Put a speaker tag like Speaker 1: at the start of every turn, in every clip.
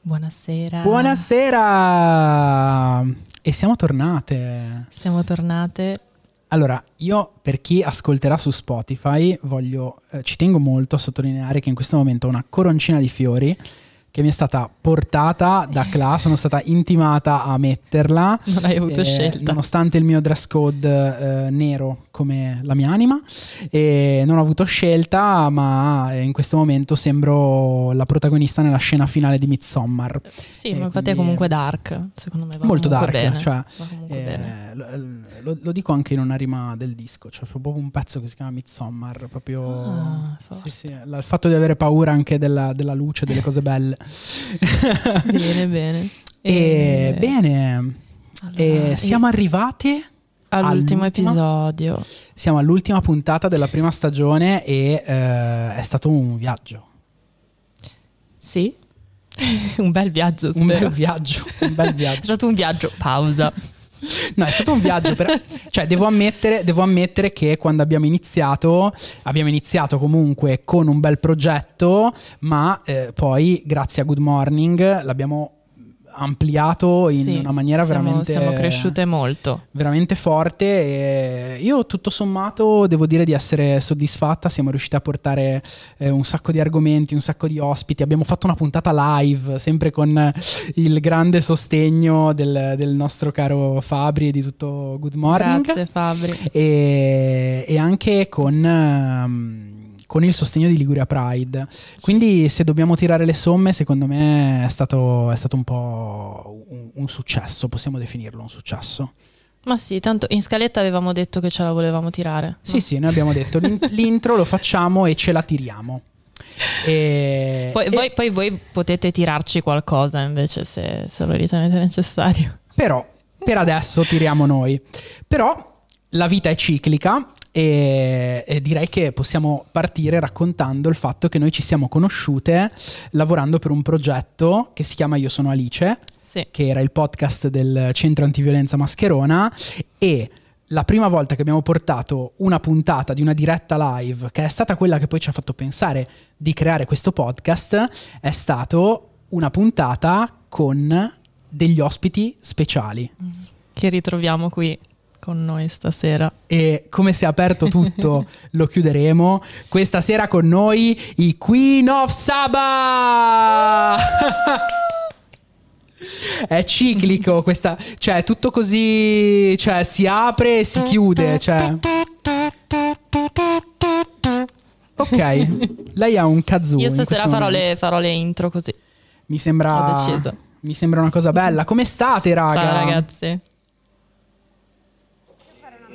Speaker 1: Buonasera.
Speaker 2: Buonasera! E siamo tornate.
Speaker 1: Siamo tornate.
Speaker 2: Allora, io per chi ascolterà su Spotify, voglio, eh, ci tengo molto a sottolineare che in questo momento ho una coroncina di fiori che mi è stata portata da Cla, sono stata intimata a metterla.
Speaker 1: Non hai avuto
Speaker 2: eh,
Speaker 1: scelta.
Speaker 2: Nonostante il mio dress code eh, nero come la mia anima, e non ho avuto scelta, ma in questo momento sembro la protagonista nella scena finale di Midsommar.
Speaker 1: Sì,
Speaker 2: Eh,
Speaker 1: ma infatti è comunque dark, secondo me
Speaker 2: Molto dark,
Speaker 1: bene.
Speaker 2: cioè,
Speaker 1: Va comunque
Speaker 2: eh,
Speaker 1: bene.
Speaker 2: Lo, lo- dico anche in una rima del disco, c'è proprio un pezzo che si chiama Midsommar, proprio
Speaker 1: Ah,
Speaker 2: sì, sì, il fatto di avere paura anche della, della luce, delle cose belle.
Speaker 1: Bene, bene.
Speaker 2: E, bene,
Speaker 1: allora,
Speaker 2: e
Speaker 1: e-
Speaker 2: siamo arrivati,
Speaker 1: all'ultimo
Speaker 2: all'ultima-
Speaker 1: episodio.
Speaker 2: siamo all'ultima puntata della prima stagione e eh, è stato un viaggio,
Speaker 1: Sì. un bel viaggio,
Speaker 2: un
Speaker 1: spero.
Speaker 2: bel viaggio, un bel
Speaker 1: È
Speaker 2: viaggio.
Speaker 1: stato un viaggio, pausa.
Speaker 2: No, è stato un viaggio, però, cioè devo ammettere, devo ammettere che quando abbiamo iniziato, abbiamo iniziato comunque con un bel progetto, ma eh, poi grazie a Good Morning l'abbiamo ampliato in
Speaker 1: Sì,
Speaker 2: una maniera
Speaker 1: siamo,
Speaker 2: veramente
Speaker 1: Siamo cresciute molto.
Speaker 2: veramente forte e io tutto sommato devo dire di essere soddisfatta, siamo riusciti a portare eh, un sacco di argomenti, un sacco di ospiti, abbiamo fatto una puntata live sempre con il grande sostegno del, del nostro caro Fabri e di tutto Good Morning
Speaker 1: Grazie Fabri.
Speaker 2: e, e anche con... ehm, con il sostegno di Liguria Pride. Quindi, se dobbiamo tirare le somme, secondo me è stato, è stato un po' un, un successo, possiamo definirlo un successo.
Speaker 1: Ma sì, tanto in scaletta avevamo detto che ce la volevamo tirare.
Speaker 2: Sì,
Speaker 1: no?
Speaker 2: sì, noi abbiamo detto l'in- l'intro lo facciamo e ce la tiriamo. E,
Speaker 1: Poi,
Speaker 2: e-
Speaker 1: voi, poi voi potete tirarci qualcosa invece se, se lo ritenete necessario.
Speaker 2: Però, per adesso tiriamo noi. Però la vita è ciclica e, e direi che possiamo partire raccontando il fatto che noi ci siamo conosciute lavorando per un progetto che si chiama Io sono Alice,
Speaker 1: Sì.
Speaker 2: che era il podcast del Centro Antiviolenza Mascherona e la prima volta che abbiamo portato una puntata di una diretta live, che è stata quella che poi ci ha fatto pensare di creare questo podcast, è stato una puntata con degli ospiti speciali.
Speaker 1: Che ritroviamo qui con noi stasera.
Speaker 2: E come si è aperto tutto, lo chiuderemo. Questa sera con noi i Queen of Saba! È ciclico questa, cioè è tutto così, cioè si apre e si chiude, cioè. Ok, lei ha un kazoo.
Speaker 1: Io stasera farò le, farò le intro così.
Speaker 2: Mi sembra
Speaker 1: Ho deciso.
Speaker 2: Mi sembra una cosa bella. Come state, raga?
Speaker 1: Ciao ragazzi.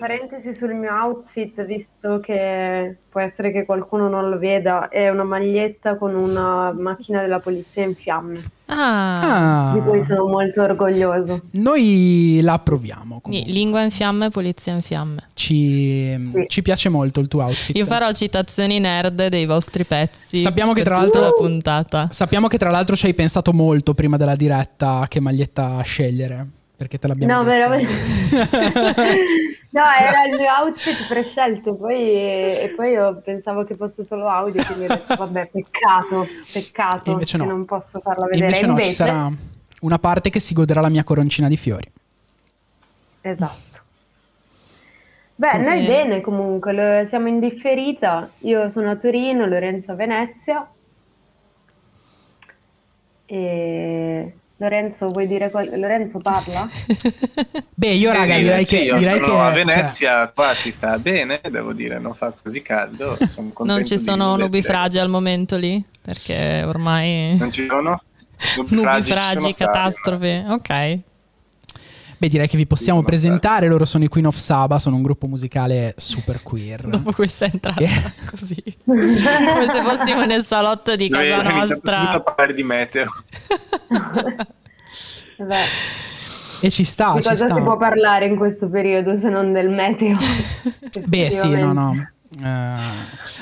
Speaker 3: Parentesi sul mio outfit, visto che può essere che qualcuno non lo veda, è una maglietta con una macchina della polizia in fiamme,
Speaker 1: Ah,
Speaker 2: Ah,
Speaker 3: di cui sono molto orgoglioso.
Speaker 2: noi la approviamo. comunque.
Speaker 1: lingua in fiamme, polizia in fiamme.
Speaker 2: Ci,
Speaker 3: Sì.
Speaker 2: ci piace molto il tuo outfit.
Speaker 1: Io farò citazioni nerd dei vostri pezzi.
Speaker 2: Sappiamo che tra l'altro-
Speaker 1: la puntata.
Speaker 2: Sappiamo che tra l'altro ci hai pensato molto prima della diretta che maglietta scegliere. Perché te l'abbiamo
Speaker 3: No,
Speaker 2: detto.
Speaker 3: veramente. No, era il mio outfit prescelto, poi, e poi io pensavo che fosse solo audio, quindi ho detto, vabbè, peccato, peccato
Speaker 2: E invece no.
Speaker 3: non posso farla vedere.
Speaker 2: invece no, ci sarà una parte che si goderà la mia coroncina di fiori.
Speaker 3: Esatto. Beh, noi
Speaker 1: Come-
Speaker 3: bene comunque, lo- siamo in differita. Io sono a Torino, Lorenzo a Venezia. E Lorenzo, vuoi dire qual- Lorenzo parla?
Speaker 2: Beh, io
Speaker 4: Eh,
Speaker 2: raga direi
Speaker 4: sì,
Speaker 2: che...
Speaker 4: io
Speaker 2: direi
Speaker 4: sono
Speaker 2: che
Speaker 4: a
Speaker 2: cioè,
Speaker 4: Venezia, qua si sta bene, devo dire, non fa così caldo.
Speaker 1: Non ci sono nubifragi al momento lì? Perché ormai...
Speaker 4: Non ci sono? Nubifragi ci sono
Speaker 1: Nubifragi,
Speaker 4: stati,
Speaker 1: catastrofi. Ok.
Speaker 2: Beh, direi che vi possiamo
Speaker 4: Sono
Speaker 2: presentare. Loro sono i Queen of Saba, sono un gruppo musicale super queer.
Speaker 1: Dopo questa entrata
Speaker 2: Che-
Speaker 1: così. Come se fossimo nel salotto di casa
Speaker 4: abbiamo iniziato subito a
Speaker 1: nostra.
Speaker 4: parlare di meteo.
Speaker 3: Beh,
Speaker 2: E ci sta,
Speaker 3: di
Speaker 2: ci
Speaker 3: cosa
Speaker 2: sta.
Speaker 3: si può parlare in questo periodo se non del meteo?
Speaker 2: Beh, sì, no, no. Eh,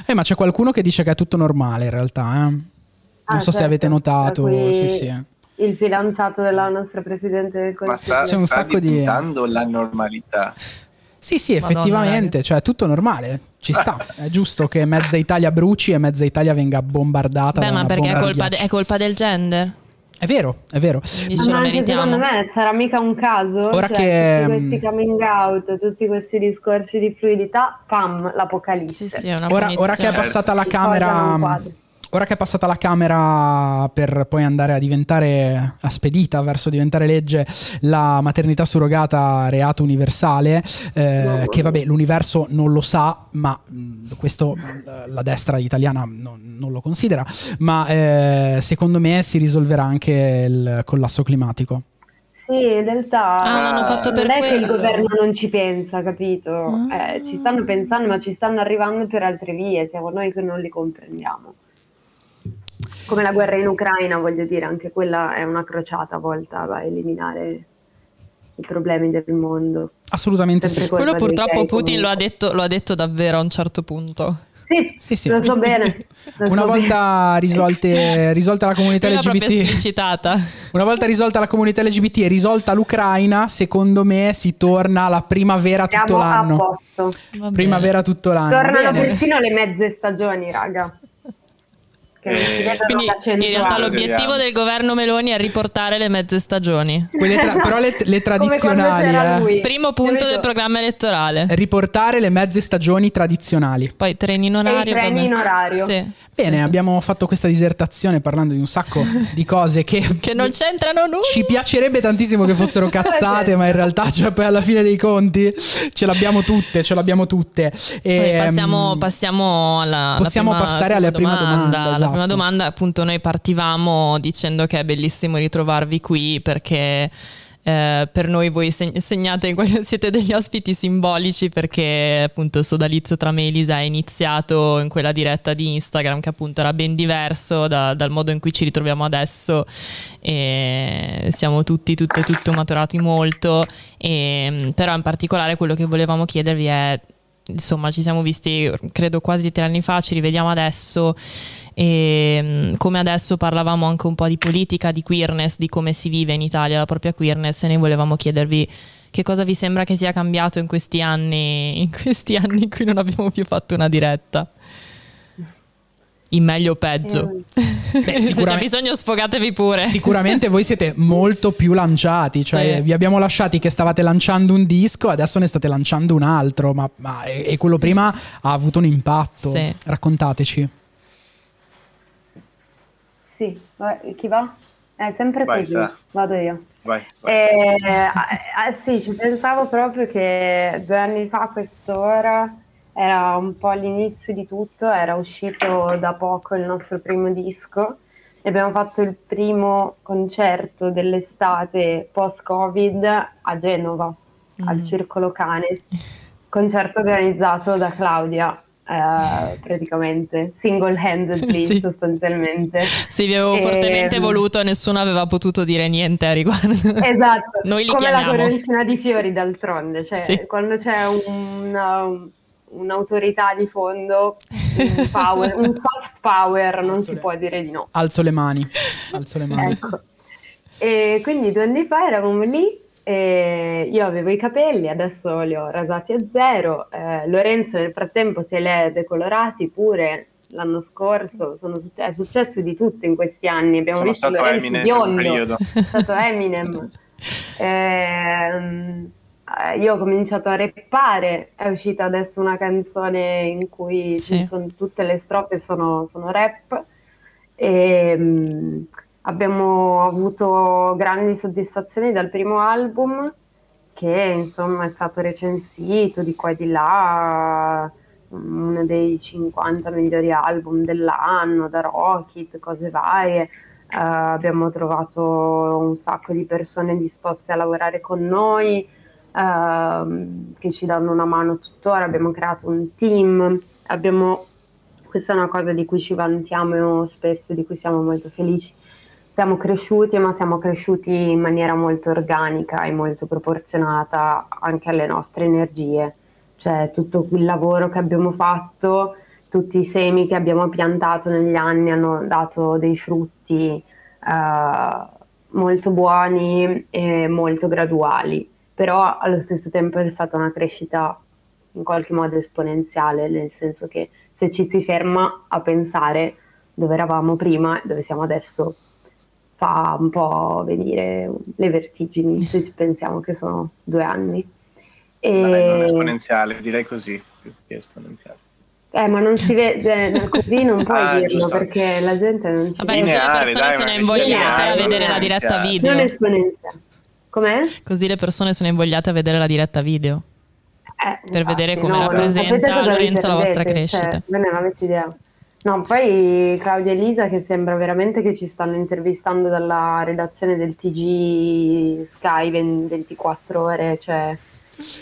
Speaker 2: eh, ma c'è qualcuno che dice che è tutto normale in realtà, eh? Non
Speaker 3: Ah,
Speaker 2: so se
Speaker 3: certo,
Speaker 2: avete notato,
Speaker 3: cui
Speaker 2: sì, sì.
Speaker 3: Il fidanzato della nostra Presidente del
Speaker 4: Ma sta,
Speaker 3: Consiglio.
Speaker 2: C'è un
Speaker 4: sta
Speaker 2: sacco di-
Speaker 4: la normalità.
Speaker 2: Sì, sì,
Speaker 1: Madonna,
Speaker 2: effettivamente, cioè è tutto normale, ci sta. È giusto che mezza Italia bruci e mezza Italia venga bombardata
Speaker 1: Beh,
Speaker 2: da
Speaker 1: ma
Speaker 2: una
Speaker 1: perché è colpa, de- è colpa del gender?
Speaker 2: È vero, è vero.
Speaker 3: Ma anche secondo me sarà mica un caso.
Speaker 2: Ora
Speaker 3: cioè,
Speaker 2: che,
Speaker 3: tutti questi
Speaker 2: mm,
Speaker 3: coming out, tutti questi discorsi di fluidità, pam, l'apocalisse.
Speaker 1: Sì, sì, è una
Speaker 2: Ora, ora che è passata la
Speaker 3: non
Speaker 2: Camera. Ora che è passata la Camera per poi andare a diventare a spedita verso diventare legge la maternità surrogata reato universale, eh, che vabbè l'universo non lo sa, ma mh, questo eh, la destra italiana non, non lo considera, ma eh, secondo me si risolverà anche il collasso climatico.
Speaker 3: Sì, in realtà
Speaker 1: Ah, per
Speaker 3: non è che il
Speaker 1: quello.
Speaker 3: governo non ci pensa, capito?
Speaker 1: Ah.
Speaker 3: Eh, ci stanno pensando, ma ci stanno arrivando per altre vie, siamo noi che non li comprendiamo. Come la guerra in Ucraina, voglio dire, anche quella è una crociata volta a eliminare i problemi del mondo.
Speaker 2: Assolutamente sì.
Speaker 3: Sempre
Speaker 1: Quello
Speaker 3: colpa dei
Speaker 1: purtroppo Putin lo ha, detto, lo ha detto davvero a un certo punto.
Speaker 3: Sì,
Speaker 2: Sì, sì.
Speaker 3: lo so bene. lo
Speaker 2: Una
Speaker 3: so
Speaker 2: volta risolte, risolta la comunità
Speaker 1: proprio
Speaker 2: LGBT,
Speaker 1: esplicitata.
Speaker 2: una volta risolta la comunità LGBT e risolta l'Ucraina, secondo me si torna alla primavera
Speaker 3: bene.
Speaker 2: tutto
Speaker 3: Siamo a
Speaker 2: l'anno.
Speaker 3: posto.
Speaker 1: Va bene.
Speaker 2: Primavera tutto l'anno.
Speaker 3: Tornano
Speaker 2: Bene.
Speaker 3: persino le mezze stagioni, raga.
Speaker 4: Eh,
Speaker 1: Quindi in realtà l'obiettivo del governo Meloni è riportare le mezze stagioni.
Speaker 2: Quelle tra- però le, le tradizionali, eh.
Speaker 1: Primo punto del programma elettorale.
Speaker 2: riportare le mezze stagioni tradizionali.
Speaker 1: Poi treni in orario.
Speaker 3: treni in orario.
Speaker 1: Sì.
Speaker 2: Bene,
Speaker 1: Sì, sì.
Speaker 2: abbiamo fatto questa disertazione parlando di un sacco di cose che,
Speaker 1: Che non c'entrano nulla.
Speaker 2: ci piacerebbe tantissimo che fossero cazzate, ma in realtà, cioè, poi alla fine dei conti ce l'abbiamo tutte, ce l'abbiamo tutte. E,
Speaker 1: Poi passiamo,
Speaker 2: ehm,
Speaker 1: passiamo alla, alla
Speaker 2: possiamo
Speaker 1: prima-
Speaker 2: passare alla prima domanda,
Speaker 1: La
Speaker 2: esatto.
Speaker 1: Prima domanda, appunto, noi partivamo dicendo che è bellissimo ritrovarvi qui perché. eh, per noi voi seg- segnate siete degli ospiti simbolici perché appunto il sodalizio tra me e Elisa è iniziato in quella diretta di Instagram che appunto era ben diverso da- dal modo in cui ci ritroviamo adesso e siamo tutti tutte tutto maturati molto e, però in particolare quello che volevamo chiedervi è insomma ci siamo visti credo quasi tre anni fa, ci rivediamo adesso e mh, come adesso parlavamo anche un po' di politica, di queerness, di come si vive in Italia la propria queerness e noi volevamo chiedervi che cosa vi sembra che sia cambiato in questi anni, in questi anni in cui non abbiamo più fatto una diretta. In meglio o peggio.
Speaker 3: Eh,
Speaker 2: Beh,
Speaker 1: Se c'è bisogno sfogatevi pure.
Speaker 2: Sicuramente voi siete molto più lanciati, cioè
Speaker 1: Sì.
Speaker 2: vi abbiamo lasciati che stavate lanciando un disco, adesso ne state lanciando un altro, ma, ma- e, e quello prima ha avuto un impatto.
Speaker 1: Sì.
Speaker 2: Raccontateci.
Speaker 3: Sì, chi va? È sempre
Speaker 4: Vai,
Speaker 3: così,
Speaker 4: Sa.
Speaker 3: vado io.
Speaker 4: Vai, vai.
Speaker 3: Eh, ah, ah, sì, ci pensavo proprio che due anni fa a quest'ora era un po' l'inizio di tutto, era uscito da poco il nostro primo disco e abbiamo fatto il primo concerto dell'estate post-Covid a Genova, al
Speaker 1: Mm.
Speaker 3: Circolo Cane, concerto organizzato da Claudia. Eh, praticamente single-handedly
Speaker 1: Sì.
Speaker 3: sostanzialmente
Speaker 1: Sì, vi avevo
Speaker 3: Ehm,
Speaker 1: fortemente voluto e nessuno aveva potuto dire niente a riguardo.
Speaker 3: Esatto,
Speaker 1: Noi li
Speaker 3: come
Speaker 1: chiamiamo.
Speaker 3: la coroncina di fiori d'altronde, cioè
Speaker 1: Sì.
Speaker 3: quando c'è una- un'autorità di fondo, un, power, un soft power, non si può dire di no.
Speaker 2: Alzo le mani. Alzo le mani.
Speaker 3: Ecco. E quindi due anni fa eravamo lì, e io avevo i capelli, adesso li ho rasati a zero, eh, Lorenzo nel frattempo se li è decolorati pure. L'anno scorso, sono è successo di tutto in questi anni, abbiamo
Speaker 4: Sono
Speaker 3: visto
Speaker 4: stato
Speaker 3: Lorenzo
Speaker 4: Eminem
Speaker 3: biondo, è stato Eminem. Ehm, eh, io ho cominciato a rappare, è uscita adesso una canzone in cui
Speaker 1: Sì.
Speaker 3: ci sono- tutte le strofe sono, sono rap. E mm, abbiamo avuto grandi soddisfazioni dal primo album che insomma è stato recensito di qua e di là, uno dei 50 migliori album dell'anno, da Rocket, cose varie. Eh, abbiamo trovato un sacco di persone disposte a lavorare con noi, ehm, che ci danno una mano tuttora. Abbiamo creato un team, abbiamo, questa è una cosa di cui ci vantiamo spesso, di cui siamo molto felici. Siamo cresciuti, ma siamo cresciuti in maniera molto organica e molto proporzionata anche alle nostre energie. Cioè tutto il lavoro che abbiamo fatto, tutti i semi che abbiamo piantato negli anni hanno dato dei frutti eh, molto buoni e molto graduali, però allo stesso tempo è stata una crescita in qualche modo esponenziale, nel senso che se ci si ferma a pensare dove eravamo prima e dove siamo adesso, fa un po' venire le vertigini se ci pensiamo che sono due anni.
Speaker 4: E... Vabbè, non esponenziale, direi così, più che esponenziale.
Speaker 3: Eh, ma non si vede eh, così, non puoi ah, dirlo giusto. perché la gente non ci
Speaker 1: Vabbè, vede. Così le persone dai, sono invogliate a vedere la diretta video.
Speaker 3: Non esponenziale. Com'è?
Speaker 1: Così le persone sono invogliate a vedere la diretta video.
Speaker 3: Eh,
Speaker 1: per infatti, vedere come no, rappresenta Lorenzo la vostra crescita. Cioè,
Speaker 3: non avete idea. No, poi Claudia e Elisa che sembra veramente che ci stanno intervistando dalla redazione del TG Sky 24 ore, cioè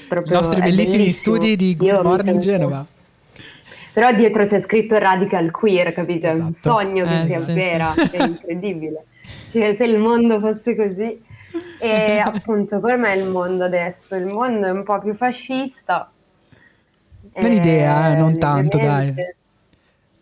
Speaker 2: proprio I nostri bellissimi bellissimo. studi di Good Io Morning Genova.
Speaker 3: Però dietro c'è scritto Radical Queer, capito? È un esatto. sogno che eh, si avvera, sì, è incredibile. Cioè, se il mondo fosse così. E appunto, com'è il mondo adesso? Il mondo è un po' più fascista.
Speaker 2: Bell'idea, eh, non tanto, dai.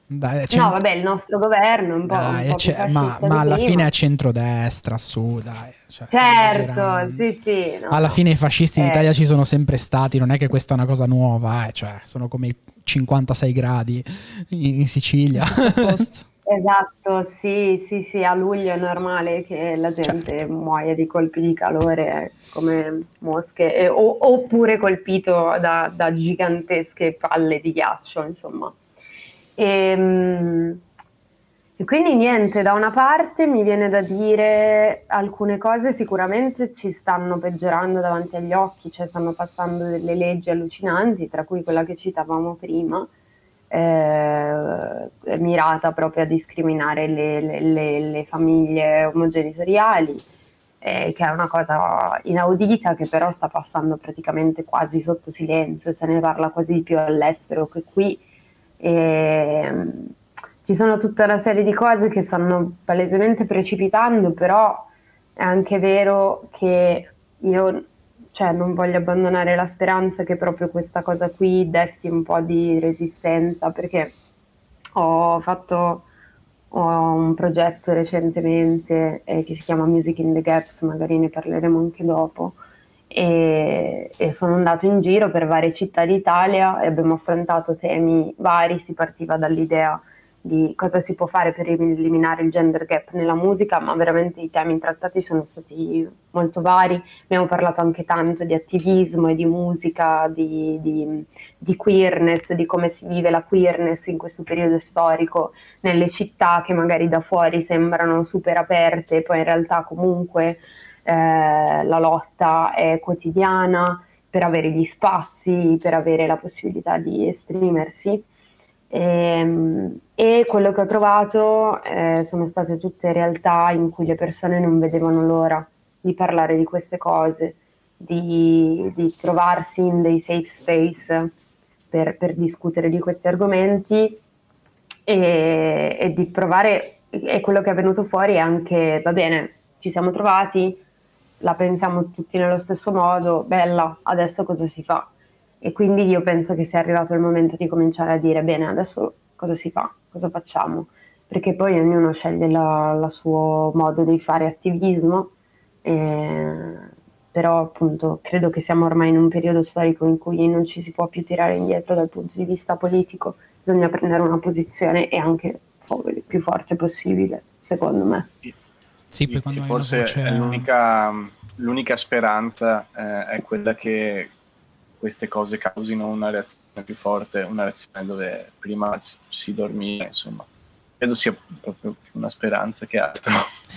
Speaker 3: Dai, no, vabbè, il nostro governo è un po', dai, un po
Speaker 2: ma, ma alla fine è centrodestra, su, dai.
Speaker 3: Cioè, certo, sì, sì.
Speaker 2: No, alla fine i fascisti eh. in Italia ci sono sempre stati, non è che questa è una cosa nuova, eh, cioè, sono come i 56 gradi in, in Sicilia.
Speaker 3: Esatto, sì, sì, sì, a luglio è normale che la gente certo. muoia di colpi di calore come mosche, eh, o, oppure colpito da, da gigantesche palle di ghiaccio, insomma. E, ehm, e quindi niente, da una parte mi viene da dire alcune cose sicuramente ci stanno peggiorando davanti agli occhi, cioè stanno passando delle leggi allucinanti, tra cui quella che citavamo prima, eh, mirata proprio a discriminare le, le, le, le famiglie omogenitoriali, eh, che è una cosa inaudita che però sta passando praticamente quasi sotto silenzio, se ne parla quasi di più all'estero che qui e, ehm, ci sono tutta una serie di cose che stanno palesemente precipitando, però è anche vero che io cioè, non voglio abbandonare la speranza che proprio questa cosa qui desti un po' di resistenza, perché ho fatto ho un progetto recentemente eh, che si chiama Music in the Gaps, magari ne parleremo anche dopo, e, e, sono andato in giro per varie città d'Italia e abbiamo affrontato temi vari, si partiva dall'idea di cosa si può fare per eliminare il gender gap nella musica, ma veramente i temi trattati sono stati molto vari. Abbiamo parlato anche tanto di attivismo e di musica, di, di, di queerness, di come si vive la queerness in questo periodo storico nelle città che magari da fuori sembrano super aperte, poi in realtà comunque eh, la lotta è quotidiana per avere gli spazi, per avere la possibilità di esprimersi. E, ehm, e quello che ho trovato eh, sono state tutte realtà in cui le persone non vedevano l'ora di parlare di queste cose, di, di trovarsi in dei safe space per, per, discutere di questi argomenti e, e di provare, e quello che è venuto fuori è anche, va bene, ci siamo trovati, la pensiamo tutti nello stesso modo, bella, adesso cosa si fa? E quindi io penso che sia arrivato il momento di cominciare a dire, bene, adesso cosa si fa? Cosa facciamo? Perché poi ognuno sceglie il suo modo di fare attivismo, eh, però appunto credo che siamo ormai in un periodo storico in cui non ci si può più tirare indietro dal punto di vista politico, bisogna prendere una posizione e anche il più forte possibile, secondo me.
Speaker 2: Sì, quando
Speaker 4: forse voce... l'unica, l'unica, speranza eh, è quella che queste cose causino una reazione più forte, una reazione dove prima si dormiva, insomma credo sia proprio una speranza che altro.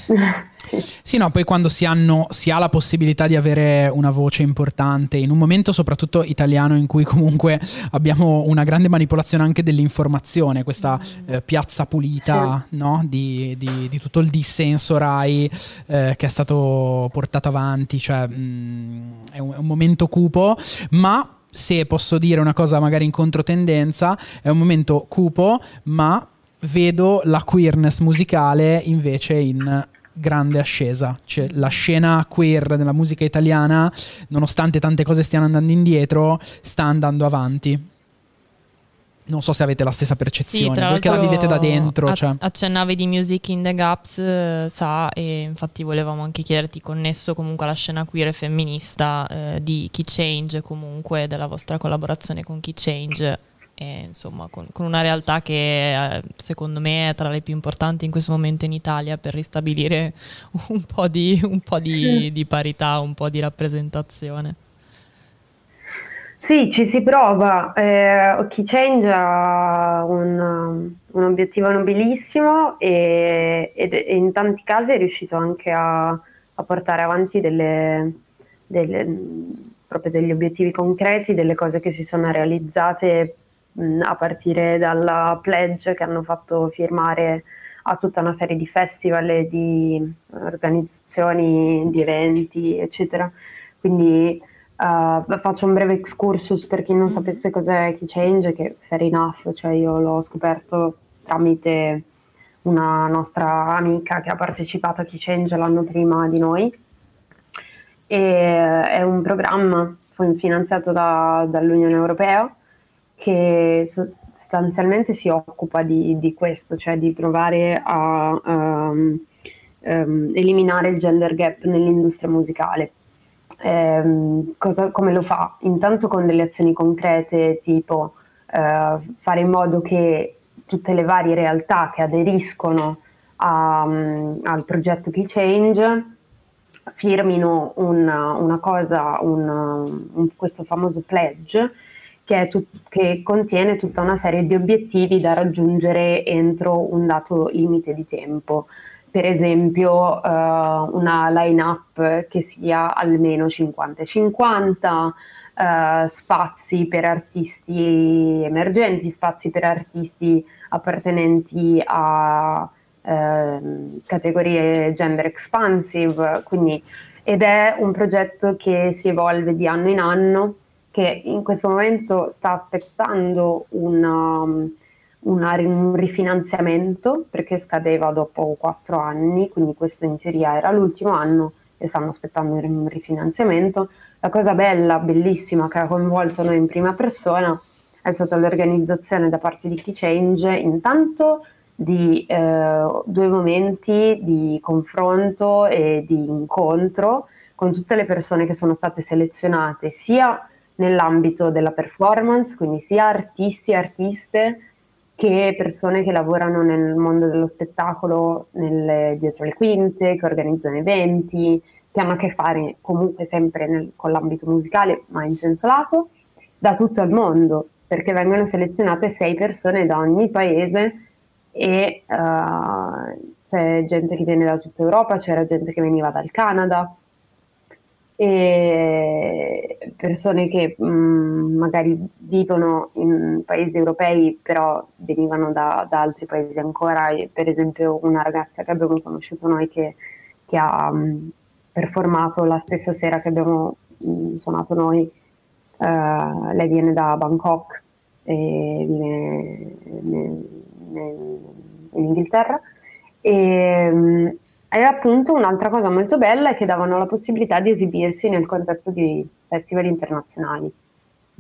Speaker 2: sì, no, poi quando si, hanno, si, ha la possibilità di avere una voce importante, in un momento soprattutto italiano in cui comunque abbiamo una grande manipolazione anche dell'informazione, questa eh, piazza pulita sì. no? di, di, di, tutto il dissenso RAI eh, che è stato portato avanti, cioè mh, mm, è, un, è un momento cupo, ma se posso dire una cosa magari in controtendenza, è un momento cupo, ma vedo la queerness musicale invece in grande ascesa. Cioè, la scena queer della musica italiana, nonostante tante cose stiano andando indietro, sta andando avanti. Non so se avete la stessa percezione, sì, che la vivete da dentro. A- cioè.
Speaker 1: Accennavi di Music in the Gaps, eh, sa, e infatti volevamo anche chiederti, connesso comunque alla scena queer e femminista, eh, di Key Change comunque, della vostra collaborazione con Key Change e insomma con, con, una realtà che eh, secondo me è tra le più importanti in questo momento in Italia per ristabilire un po' di, un po di, di parità, un po' di rappresentazione.
Speaker 3: Sì, ci si prova. Eh, Key Change ha un, un obiettivo nobilissimo e, e, in tanti casi è riuscito anche a, a portare avanti delle, delle, proprio degli obiettivi concreti, delle cose che si sono realizzate mh, a partire dalla pledge che hanno fatto firmare a tutta una serie di festival e di organizzazioni, di eventi, eccetera. Quindi uh, faccio un breve excursus per chi non mm-hmm. sapesse cos'è Key Change, che fair enough, cioè io l'ho scoperto tramite una nostra amica che ha partecipato a Key Change l'anno prima di noi. E è un programma finanziato da, dall'Unione Europea che sostanzialmente si occupa di, di questo, cioè di provare a um, um, eliminare il gender gap nell'industria musicale. Um, cosa, come lo fa? Intanto con delle azioni concrete tipo uh, fare in modo che tutte le varie realtà che aderiscono a, um, al progetto Key Change firmino una, una cosa, un, un, questo famoso pledge che, tut- che, contiene tutta una serie di obiettivi da raggiungere entro un dato limite di tempo. Per esempio, uh, una line-up che sia almeno 50-50, uh, spazi per artisti emergenti, spazi per artisti appartenenti a uh, categorie gender expansive, quindi, ed è un progetto che si evolve di anno in anno che in questo momento sta aspettando una, um, una, un rifinanziamento perché scadeva dopo quattro anni, quindi questo in teoria era l'ultimo anno e stanno aspettando un rifinanziamento. La cosa bella, bellissima che ha coinvolto noi in prima persona è stata l'organizzazione da parte di Key Change intanto di eh, due momenti di confronto e di incontro con tutte le persone che sono state selezionate sia nell'ambito della performance, quindi sia artisti e artiste che persone che lavorano nel mondo dello spettacolo, nelle, dietro le quinte, che organizzano eventi, che hanno a che fare comunque sempre nel, con l'ambito musicale, ma in senso lato, da tutto il mondo, perché vengono selezionate sei persone da ogni paese e uh, c'è gente che viene da tutta Europa, c'era gente che veniva dal Canada, e persone che mh, mm, magari vivono in paesi europei però venivano da, da, altri paesi ancora, per esempio una ragazza che abbiamo conosciuto noi che, che ha mh, mm, performato la stessa sera che abbiamo mh, mm, suonato noi, uh, lei viene da Bangkok e vive in Inghilterra. E e appunto un'altra cosa molto bella è che davano la possibilità di esibirsi nel contesto di festival internazionali.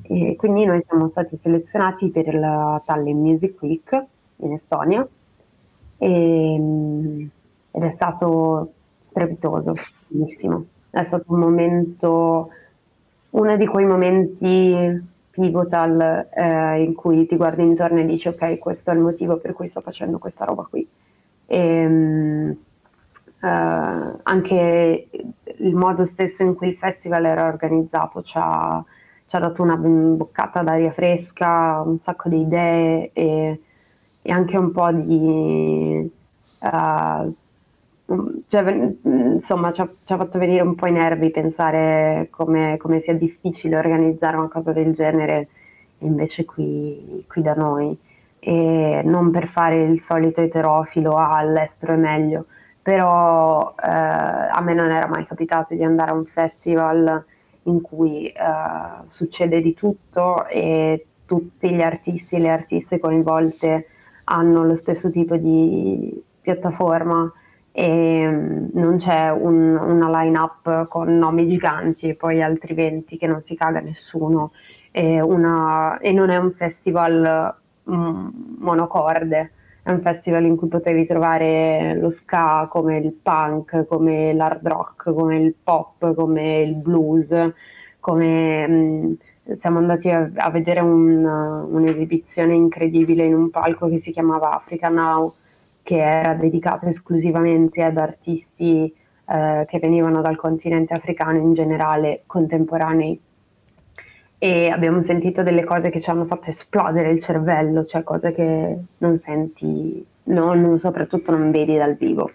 Speaker 3: E quindi noi siamo stati selezionati per la Tallinn Music Week in Estonia e, ed è stato strepitoso, bellissimo. È stato un momento, uno di quei momenti pivotal eh, in cui ti guardi intorno e dici ok, questo è il motivo per cui sto facendo questa roba qui. E, Uh, anche il modo stesso in cui il festival era organizzato ci ha, ci ha dato una boccata d'aria fresca, un sacco di idee e, e anche un po' di... Uh, cioè, insomma, ci ha, ci ha, fatto venire un po' i nervi pensare come, come, sia difficile organizzare una cosa del genere invece qui, qui da noi. E non per fare il solito eterofilo, ah, all'estero è meglio, però eh, a me non era mai capitato di andare a un festival in cui eh, succede di tutto e tutti gli artisti e le artiste coinvolte hanno lo stesso tipo di piattaforma e mm, non c'è un, una line-up con nomi giganti e poi altri 20 che non si caga nessuno. E, una, e non è un festival mm, monocorde è un festival in cui potevi trovare lo ska come il punk, come l'hard rock, come il pop, come il blues, come mh, mm, siamo andati a, a vedere un, un'esibizione incredibile in un palco che si chiamava Africa Now, che era dedicato esclusivamente ad artisti eh, che venivano dal continente africano in generale, contemporanei. E abbiamo sentito delle cose che ci hanno fatto esplodere il cervello, cioè cose che non senti, non, soprattutto non vedi dal vivo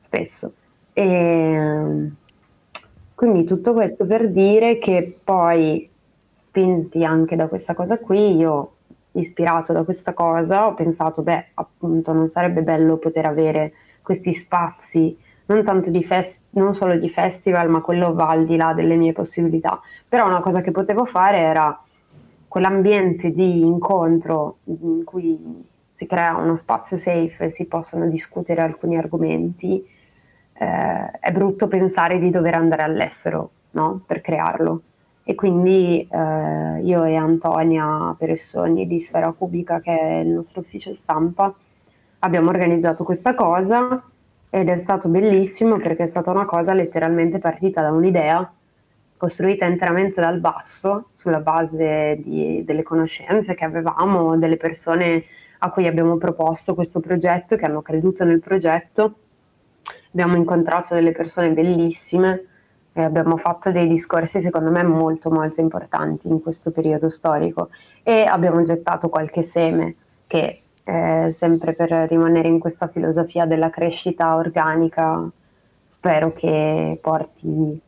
Speaker 3: spesso. E, quindi tutto questo per dire che poi, spinti anche da questa cosa qui, io ispirato da questa cosa ho pensato, beh, appunto non sarebbe bello poter avere questi spazi, non tanto di fest- non solo di festival, ma quello va al di là delle mie possibilità. Però una cosa che potevo fare era quell'ambiente di incontro in cui si crea uno spazio safe e si possono discutere alcuni argomenti. Eh, è brutto pensare di dover andare all'estero no? per crearlo e quindi eh, io e Antonia Peressoni di Sfera Cubica, che è il nostro ufficio stampa, abbiamo organizzato questa cosa ed è stato bellissimo perché è stata una cosa letteralmente partita da un'idea costruita interamente dal basso, sulla base di, delle conoscenze che avevamo, delle persone a cui abbiamo proposto questo progetto, che hanno creduto nel progetto. Abbiamo incontrato delle persone bellissime, e abbiamo fatto dei discorsi secondo me molto molto importanti in questo periodo storico e abbiamo gettato qualche seme che eh, sempre per rimanere in questa filosofia della crescita organica spero che porti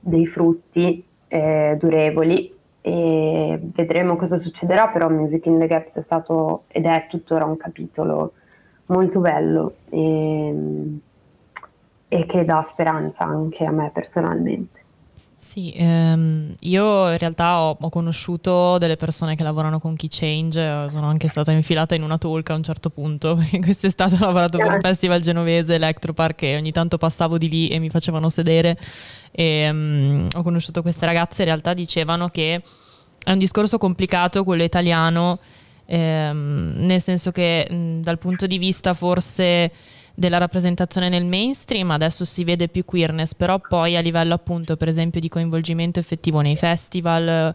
Speaker 3: dei frutti eh, durevoli e vedremo cosa succederà però Music in the Gaps è stato ed è tuttora un capitolo molto bello e, e che dà speranza anche a me personalmente.
Speaker 1: Sì, ehm, io in realtà ho, ho, conosciuto delle persone che lavorano con Key Change, sono anche stata infilata in una talk a un certo punto, quest'estate ho lavorato per un festival genovese, Electropark, e ogni tanto passavo di lì e mi facevano sedere. E um, ho conosciuto queste ragazze, in realtà dicevano che è un discorso complicato quello italiano, ehm, nel senso che mh, dal punto di vista forse della rappresentazione nel mainstream, adesso si vede più queerness, però poi a livello appunto per esempio di coinvolgimento effettivo nei festival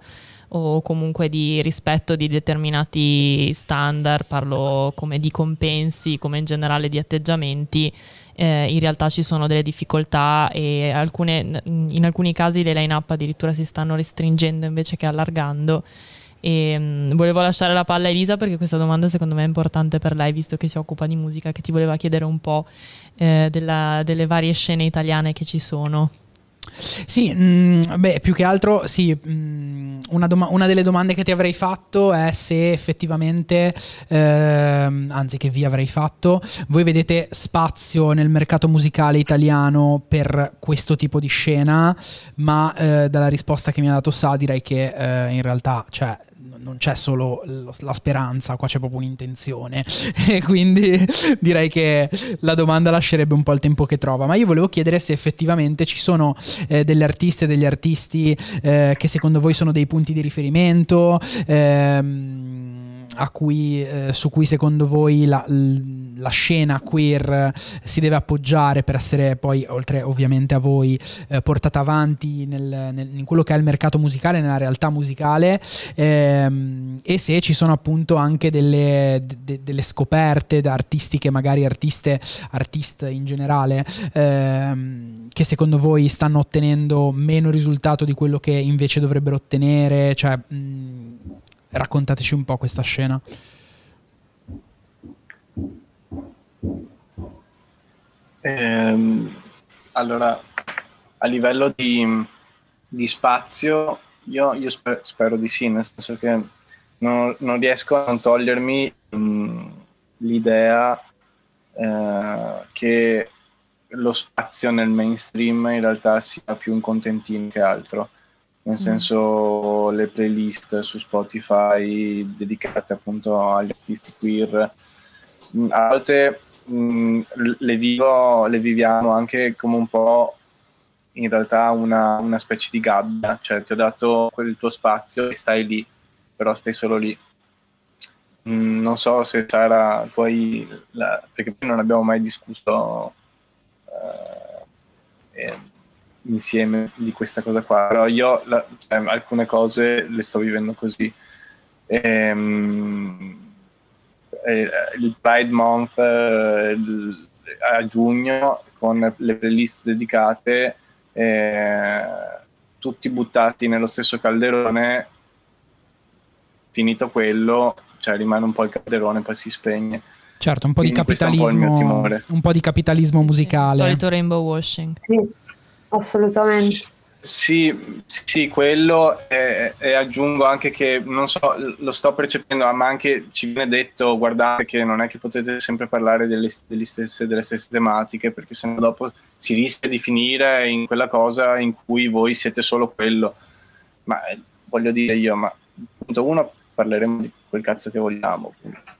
Speaker 1: o comunque di rispetto di determinati standard, parlo come di compensi, come in generale di atteggiamenti, eh, in realtà ci sono delle difficoltà e alcune, in alcuni casi le line-up addirittura si stanno restringendo invece che allargando e um, volevo lasciare la palla a Elisa perché questa domanda secondo me è importante per lei, visto che si occupa di musica, che ti voleva chiedere un po' eh, della, delle varie scene italiane che ci sono.
Speaker 2: Sì, mh, mm, beh, più che altro sì, mh, mm, una, doma- una, delle domande che ti avrei fatto è se effettivamente, ehm, anzi che vi avrei fatto, voi vedete spazio nel mercato musicale italiano per questo tipo di scena, ma eh, dalla risposta che mi ha dato Sa direi che eh, in realtà, cioè, non c'è solo la speranza, qua c'è proprio un'intenzione. e quindi direi che la domanda lascerebbe un po' il tempo che trova. Ma io volevo chiedere se effettivamente ci sono eh, delle artiste degli artisti eh, che secondo voi sono dei punti di riferimento. Ehm, cui, eh, su cui secondo voi la, la, scena queer si deve appoggiare per essere poi, oltre ovviamente a voi, eh, portata avanti nel, nel, in quello che è il mercato musicale, nella realtà musicale ehm, e se ci sono appunto anche delle, de, delle scoperte da artistiche, magari artiste, artiste in generale, ehm, che secondo voi stanno ottenendo meno risultato di quello che invece dovrebbero ottenere, cioè mh, Raccontateci un po' questa scena.
Speaker 4: Ehm, allora, a livello di, di spazio, io, io sper- spero di sì, nel senso che non, non riesco a non togliermi mh, l'idea eh, che lo spazio nel mainstream in realtà sia più un contentino che altro nel mm. senso le playlist su Spotify dedicate appunto agli artisti queer. Mm, a volte mh, mm, le, vivo, le viviamo anche come un po' in realtà una, una specie di gabbia, cioè ti ho dato il tuo spazio e stai lì, però stai solo lì. Mm, non so se c'era poi, la, perché poi non abbiamo mai discusso eh, eh, insieme di questa cosa qua, però io la, cioè, alcune cose le sto vivendo così. Ehm, eh, il Pride Month eh, a giugno con le playlist dedicate, eh, tutti buttati nello stesso calderone, finito quello, cioè rimane un po' il calderone, poi si spegne.
Speaker 2: Certo, un po' di capitalismo, un, un, po' di capitalismo musicale. Il
Speaker 1: solito rainbow washing.
Speaker 3: Sì, assolutamente.
Speaker 4: Sì, sì, quello e, e, aggiungo anche che non so, lo sto percependo, ma anche ci viene detto, guardate che non è che potete sempre parlare delle, delle, stesse, delle stesse tematiche, perché sennò dopo si rischia di finire in quella cosa in cui voi siete solo quello. Ma eh, voglio dire io, ma punto uno parleremo di quel cazzo che vogliamo,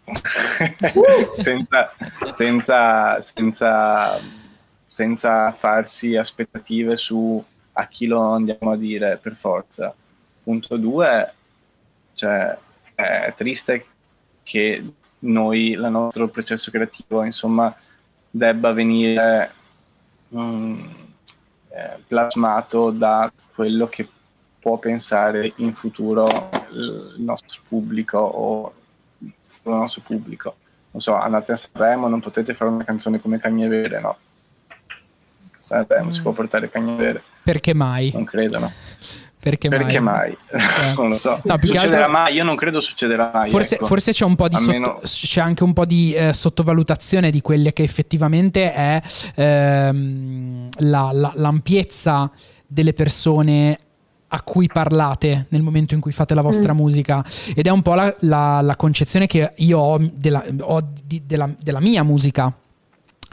Speaker 4: senza, senza, senza, senza farsi aspettative su a chi lo andiamo a dire per forza. Punto due, cioè, è triste che noi, il nostro processo creativo, insomma, debba venire mm, eh, plasmato da quello che può pensare in futuro il nostro pubblico o il nostro pubblico. Non so, andate a Sanremo, non potete fare una canzone come Cagnevere, no? Sanremo mm. si può portare Cagnevere.
Speaker 2: Perché mai?
Speaker 4: Non credo, no?
Speaker 2: Perché,
Speaker 4: Perché mai? mai? Eh. non lo so. No, succederà altro... mai? Io non credo succederà mai.
Speaker 2: Forse,
Speaker 4: ecco.
Speaker 2: forse c'è, sotto... c'è, anche un po' di eh, sottovalutazione di quelle che effettivamente è ehm, la, la, l'ampiezza delle persone a cui parlate nel momento in cui fate la vostra mm. musica ed è un po' la, la, la concezione che io ho, della, ho di, della, della mia musica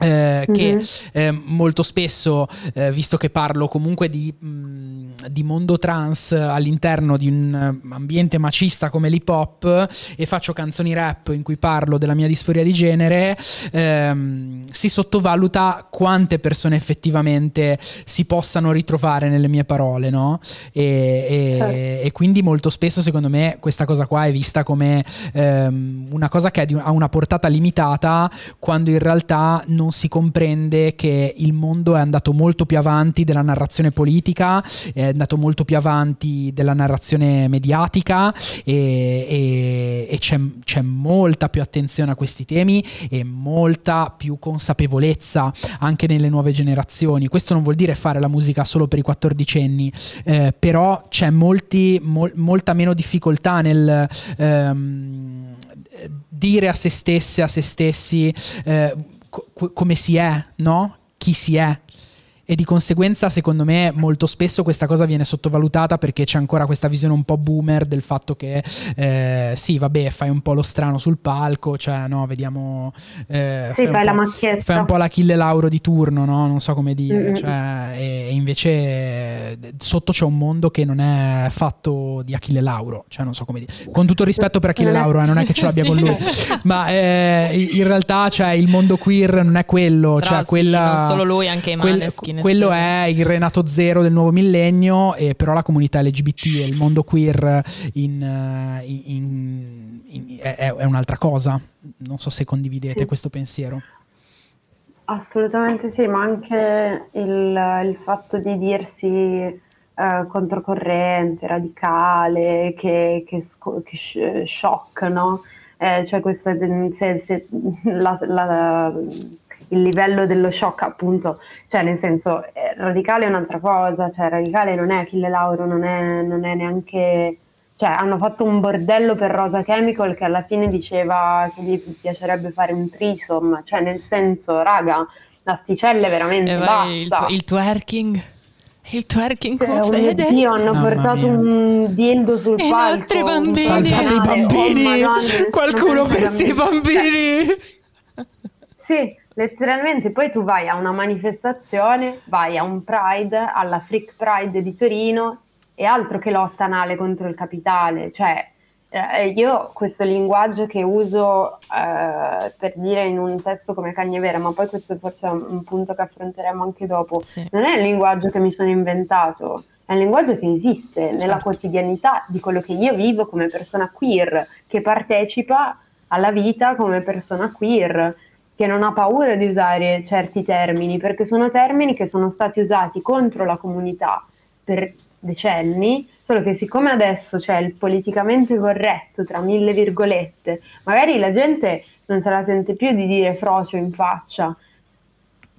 Speaker 2: eh, che mm-hmm. eh, molto spesso, eh, visto che parlo comunque di, mh, mm, di, mondo trans all'interno di un ambiente macista come l'hip hop e faccio canzoni rap in cui parlo della mia disforia di genere, ehm, si sottovaluta quante persone effettivamente si possano ritrovare nelle mie parole, no? E, e, certo. e quindi molto spesso secondo me questa cosa qua è vista come ehm, una cosa che ha una portata limitata quando in realtà non non si comprende che il mondo è andato molto più avanti della narrazione politica, è andato molto più avanti della narrazione mediatica e, e, e c'è, c'è, molta più attenzione a questi temi e molta più consapevolezza anche nelle nuove generazioni. Questo non vuol dire fare la musica solo per i quattordicenni, eh, però c'è molti, mol, molta meno difficoltà nel... Ehm, dire a se stesse, a se stessi, eh, co- come si è, no? Chi si è e di conseguenza secondo me molto spesso questa cosa viene sottovalutata perché c'è ancora questa visione un po' boomer del fatto che eh, sì vabbè fai un po' lo strano sul palco cioè no vediamo
Speaker 3: eh, sì, fai, fai la macchietta
Speaker 2: fai un po' l'Achille Lauro di turno no non so come dire mm-hmm. cioè, e, invece sotto c'è un mondo che non è fatto di Achille Lauro cioè non so come dire con tutto il rispetto per Achille Lauro eh, non è che ce l'abbia sì. con lui ma eh, in realtà cioè, il mondo queer non è quello Però cioè,
Speaker 1: sì,
Speaker 2: quella,
Speaker 1: non solo lui anche i Maneskin
Speaker 2: quello è il Renato Zero del nuovo millennio, e però la comunità LGBT e il mondo queer in, eh, in, in, è, è, un'altra cosa. Non so se condividete sì. questo pensiero.
Speaker 3: Assolutamente sì, ma anche il, il fatto di dirsi eh, controcorrente, radicale, che, che, sco- che shock, no? Eh, cioè questa se, se, la, la, il livello dello shock appunto, cioè nel senso eh, radicale è un'altra cosa, cioè radicale non è Achille Lauro, non è, non è neanche cioè hanno fatto un bordello per Rosa Chemical che alla fine diceva che gli piacerebbe fare un trisom, cioè nel senso, raga, l'asticella è veramente basta.
Speaker 1: Il, il twerking. Il twerking cioè, con
Speaker 3: Fede. Dio, hanno Mamma portato mia. un dildo sul I palco.
Speaker 1: I nostri bambini.
Speaker 2: Salvate i bambini. Oh, Madonna, Qualcuno pensi ai bambini.
Speaker 3: Sì, letteralmente poi tu vai a una manifestazione, vai a un Pride, alla Freak Pride di Torino e altro che lotta anale contro il capitale, cioè eh, io questo linguaggio che uso eh, per dire in un testo come Cagnevera, ma poi questo forse è un punto che affronteremo anche dopo, sì. non è un linguaggio che mi sono inventato, è un linguaggio che esiste nella certo. quotidianità di quello che io vivo come persona queer, che partecipa alla vita come persona queer che non ha paura di usare certi termini, perché sono termini che sono stati usati contro la comunità per decenni, solo che siccome adesso c'è il politicamente corretto, tra mille virgolette, magari la gente non se la sente più di dire frocio in faccia,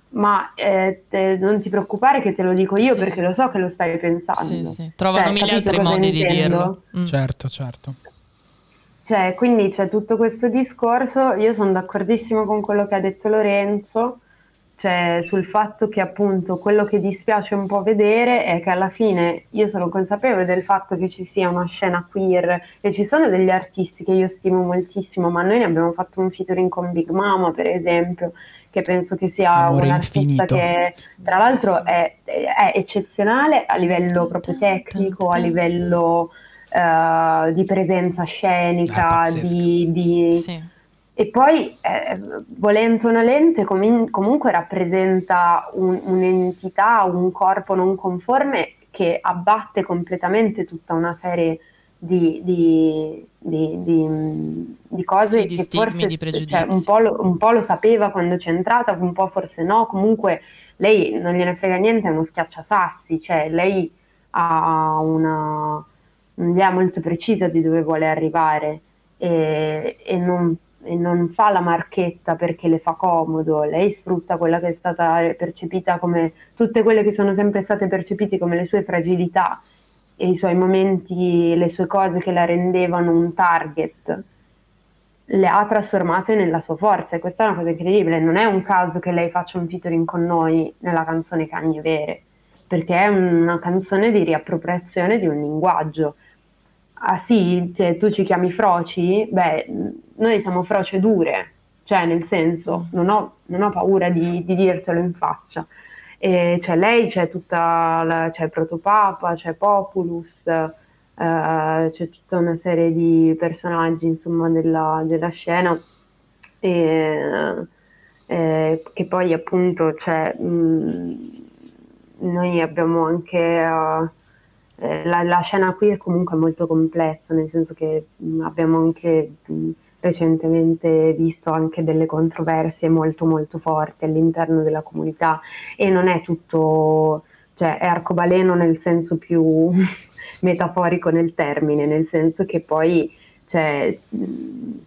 Speaker 3: ma eh, te, non ti preoccupare che te lo dico io sì. perché lo so che lo stai pensando.
Speaker 1: Sì, sì. Trovano cioè, mille altri modi di dirlo.
Speaker 2: Mm. Certo, certo.
Speaker 3: Cioè, quindi c'è tutto questo discorso, io sono d'accordissimo con quello che ha detto Lorenzo, cioè sul fatto che appunto quello che dispiace un po' vedere è che alla fine io sono consapevole del fatto che ci sia una scena queer e ci sono degli artisti che io stimo moltissimo, ma noi ne abbiamo fatto un featuring con Big Mama per esempio, che penso che sia Amore un artista infinito. che tra l'altro è, è eccezionale a livello proprio tecnico, a livello uh, di presenza scenica, di, di... Sì. E poi, eh, volente o nolente, com- comunque rappresenta un, un'entità, un corpo non conforme che abbatte completamente tutta una serie di, di, di, di cose
Speaker 1: sì,
Speaker 3: che
Speaker 1: stigmi,
Speaker 3: forse cioè, un, po lo, un, po lo, sapeva quando c'è entrata, un po' forse no. Comunque lei non gliene frega niente, è uno schiacciasassi, cioè lei ha una un'idea molto precisa di dove vuole arrivare e, e, non, e, non, fa la marchetta perché le fa comodo, lei sfrutta quella che è stata percepita come tutte quelle che sono sempre state percepite come le sue fragilità e i suoi momenti, le sue cose che la rendevano un target, le ha trasformate nella sua forza. E questa è una cosa incredibile, non è un caso che lei faccia un featuring con noi nella canzone Cagne Vere, perché è una canzone di riappropriazione di un linguaggio ah sì, cioè, tu ci chiami froci? Beh, noi siamo froce dure, cioè nel senso, mm. non ho, non ho paura di, di, dirtelo in faccia. E c'è lei, c'è tutta la, c'è Protopapa, c'è Populus, eh, c'è tutta una serie di personaggi insomma della, della scena e, eh, che poi appunto mh, mm, noi abbiamo anche... Uh, la, la, scena qui è comunque molto complessa, nel senso che abbiamo anche recentemente visto anche delle controversie molto molto forti all'interno della comunità. E non è tutto, cioè è arcobaleno nel senso più metaforico nel termine, nel senso che poi c'è,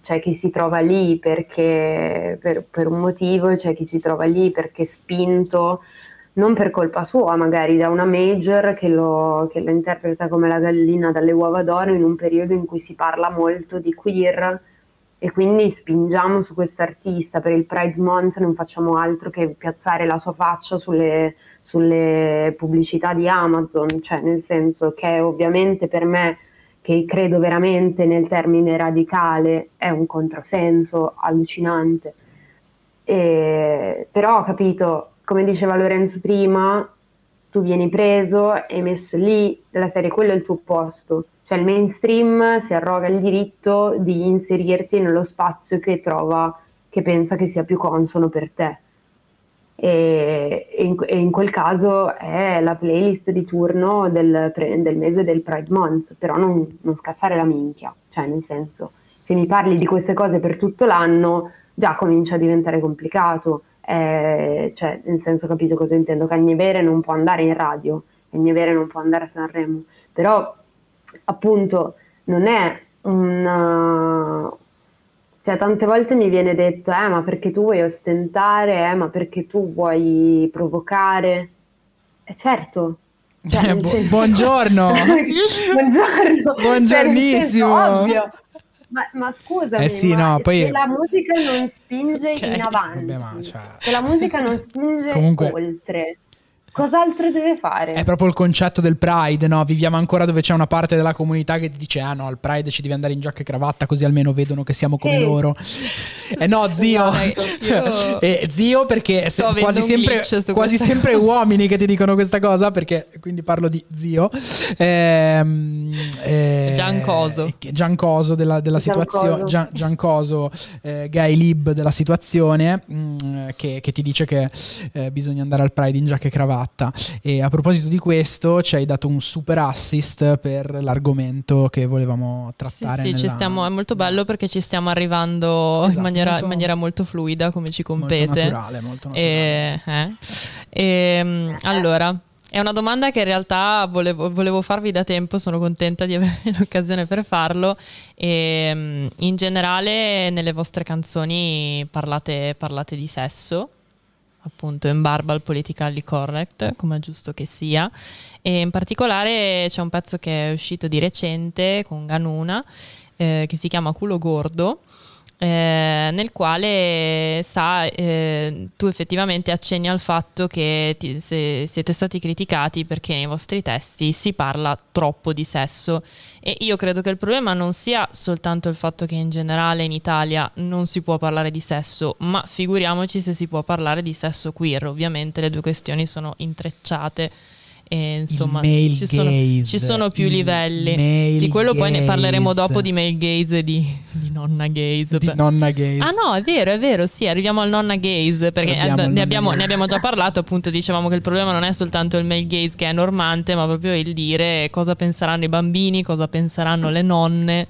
Speaker 3: c'è chi si trova lì perché per, per un motivo, c'è chi si trova lì perché spinto non per colpa sua, magari da una major che lo, che lo interpreta come la gallina dalle uova d'oro in un periodo in cui si parla molto di queer e quindi spingiamo su quest'artista per il Pride Month, non facciamo altro che piazzare la sua faccia sulle, sulle pubblicità di Amazon, cioè nel senso che ovviamente per me che credo veramente nel termine radicale è un controsenso allucinante. E, però ho capito, come diceva Lorenzo prima, tu vieni preso e messo lì, la serie quello è il tuo posto. Cioè il mainstream si arroga il diritto di inserirti nello spazio che trova, che pensa che sia più consono per te. E, e, in, e in, quel caso è la playlist di turno del, del mese del Pride Month, però non, non scassare la minchia, cioè nel senso, se mi parli di queste cose per tutto l'anno, già comincia a diventare complicato eh, cioè, nel senso capito cosa intendo, Cagnevere non può andare in radio, Cagnevere non può andare a Sanremo, però appunto non è un... Cioè, tante volte mi viene detto, eh, ma perché tu vuoi ostentare, eh, ma perché tu vuoi provocare? E certo,
Speaker 2: cioè, eh, bu- buongiorno.
Speaker 3: buongiorno.
Speaker 2: Buongiornissimo. Cioè,
Speaker 3: ovvio. Ma, ma scusami,
Speaker 2: eh sì, no, poi...
Speaker 3: se la musica non spinge okay. in avanti, Vabbè, ma, cioè... se la musica non spinge Comunque... oltre, Cos'altro deve fare?
Speaker 2: È proprio il concetto del Pride, no? Viviamo ancora dove c'è una parte della comunità che ti dice: Ah no, al Pride ci devi andare in giacca e cravatta, così almeno vedono che siamo sì. come loro. eh no, zio. Io... eh, zio, perché quasi, sempre, quasi sempre, uomini che ti dicono questa cosa, perché quindi parlo di zio.
Speaker 1: Ehm, eh, Giancoso.
Speaker 2: Giancoso della, della situazione. Gian, Giancoso, eh, gay lib della situazione, mh, mm, che, che, ti dice che eh, bisogna andare al Pride in giacca e cravatta fatta. E a proposito di questo, ci hai dato un super assist per l'argomento che volevamo trattare.
Speaker 1: Sì, sì,
Speaker 2: nella...
Speaker 1: stiamo, è molto bello perché ci stiamo arrivando esatto, in, maniera, molto, in, maniera, molto fluida, come ci compete. Molto
Speaker 2: naturale, molto naturale.
Speaker 1: E, eh. e, ehm, allora. È una domanda che in realtà volevo, volevo, farvi da tempo, sono contenta di avere l'occasione per farlo. E, mm, in generale nelle vostre canzoni parlate, parlate di sesso, appunto in barba al politically correct, come è giusto che sia. E in particolare c'è un pezzo che è uscito di recente con Ganuna, eh, che si chiama Culo Gordo eh, nel quale sa, eh, tu effettivamente accenni al fatto che ti, siete stati criticati perché nei vostri testi si parla troppo di sesso. E io credo che il problema non sia soltanto il fatto che in generale in Italia non si può parlare di sesso, ma figuriamoci se si può parlare di sesso queer, ovviamente le due questioni sono intrecciate e insomma ci sono, ci sono, più livelli. Sì, quello gaze. poi ne parleremo dopo di male gaze e di, di nonna gaze.
Speaker 2: Di nonna gaze.
Speaker 1: Ah no, è vero, è vero, sì, arriviamo al nonna gaze perché abbiamo ne, abbiamo, ne, abbiamo, già parlato, appunto dicevamo che il problema non è soltanto il male gaze che è normante, ma proprio il dire cosa penseranno i bambini, cosa penseranno le nonne.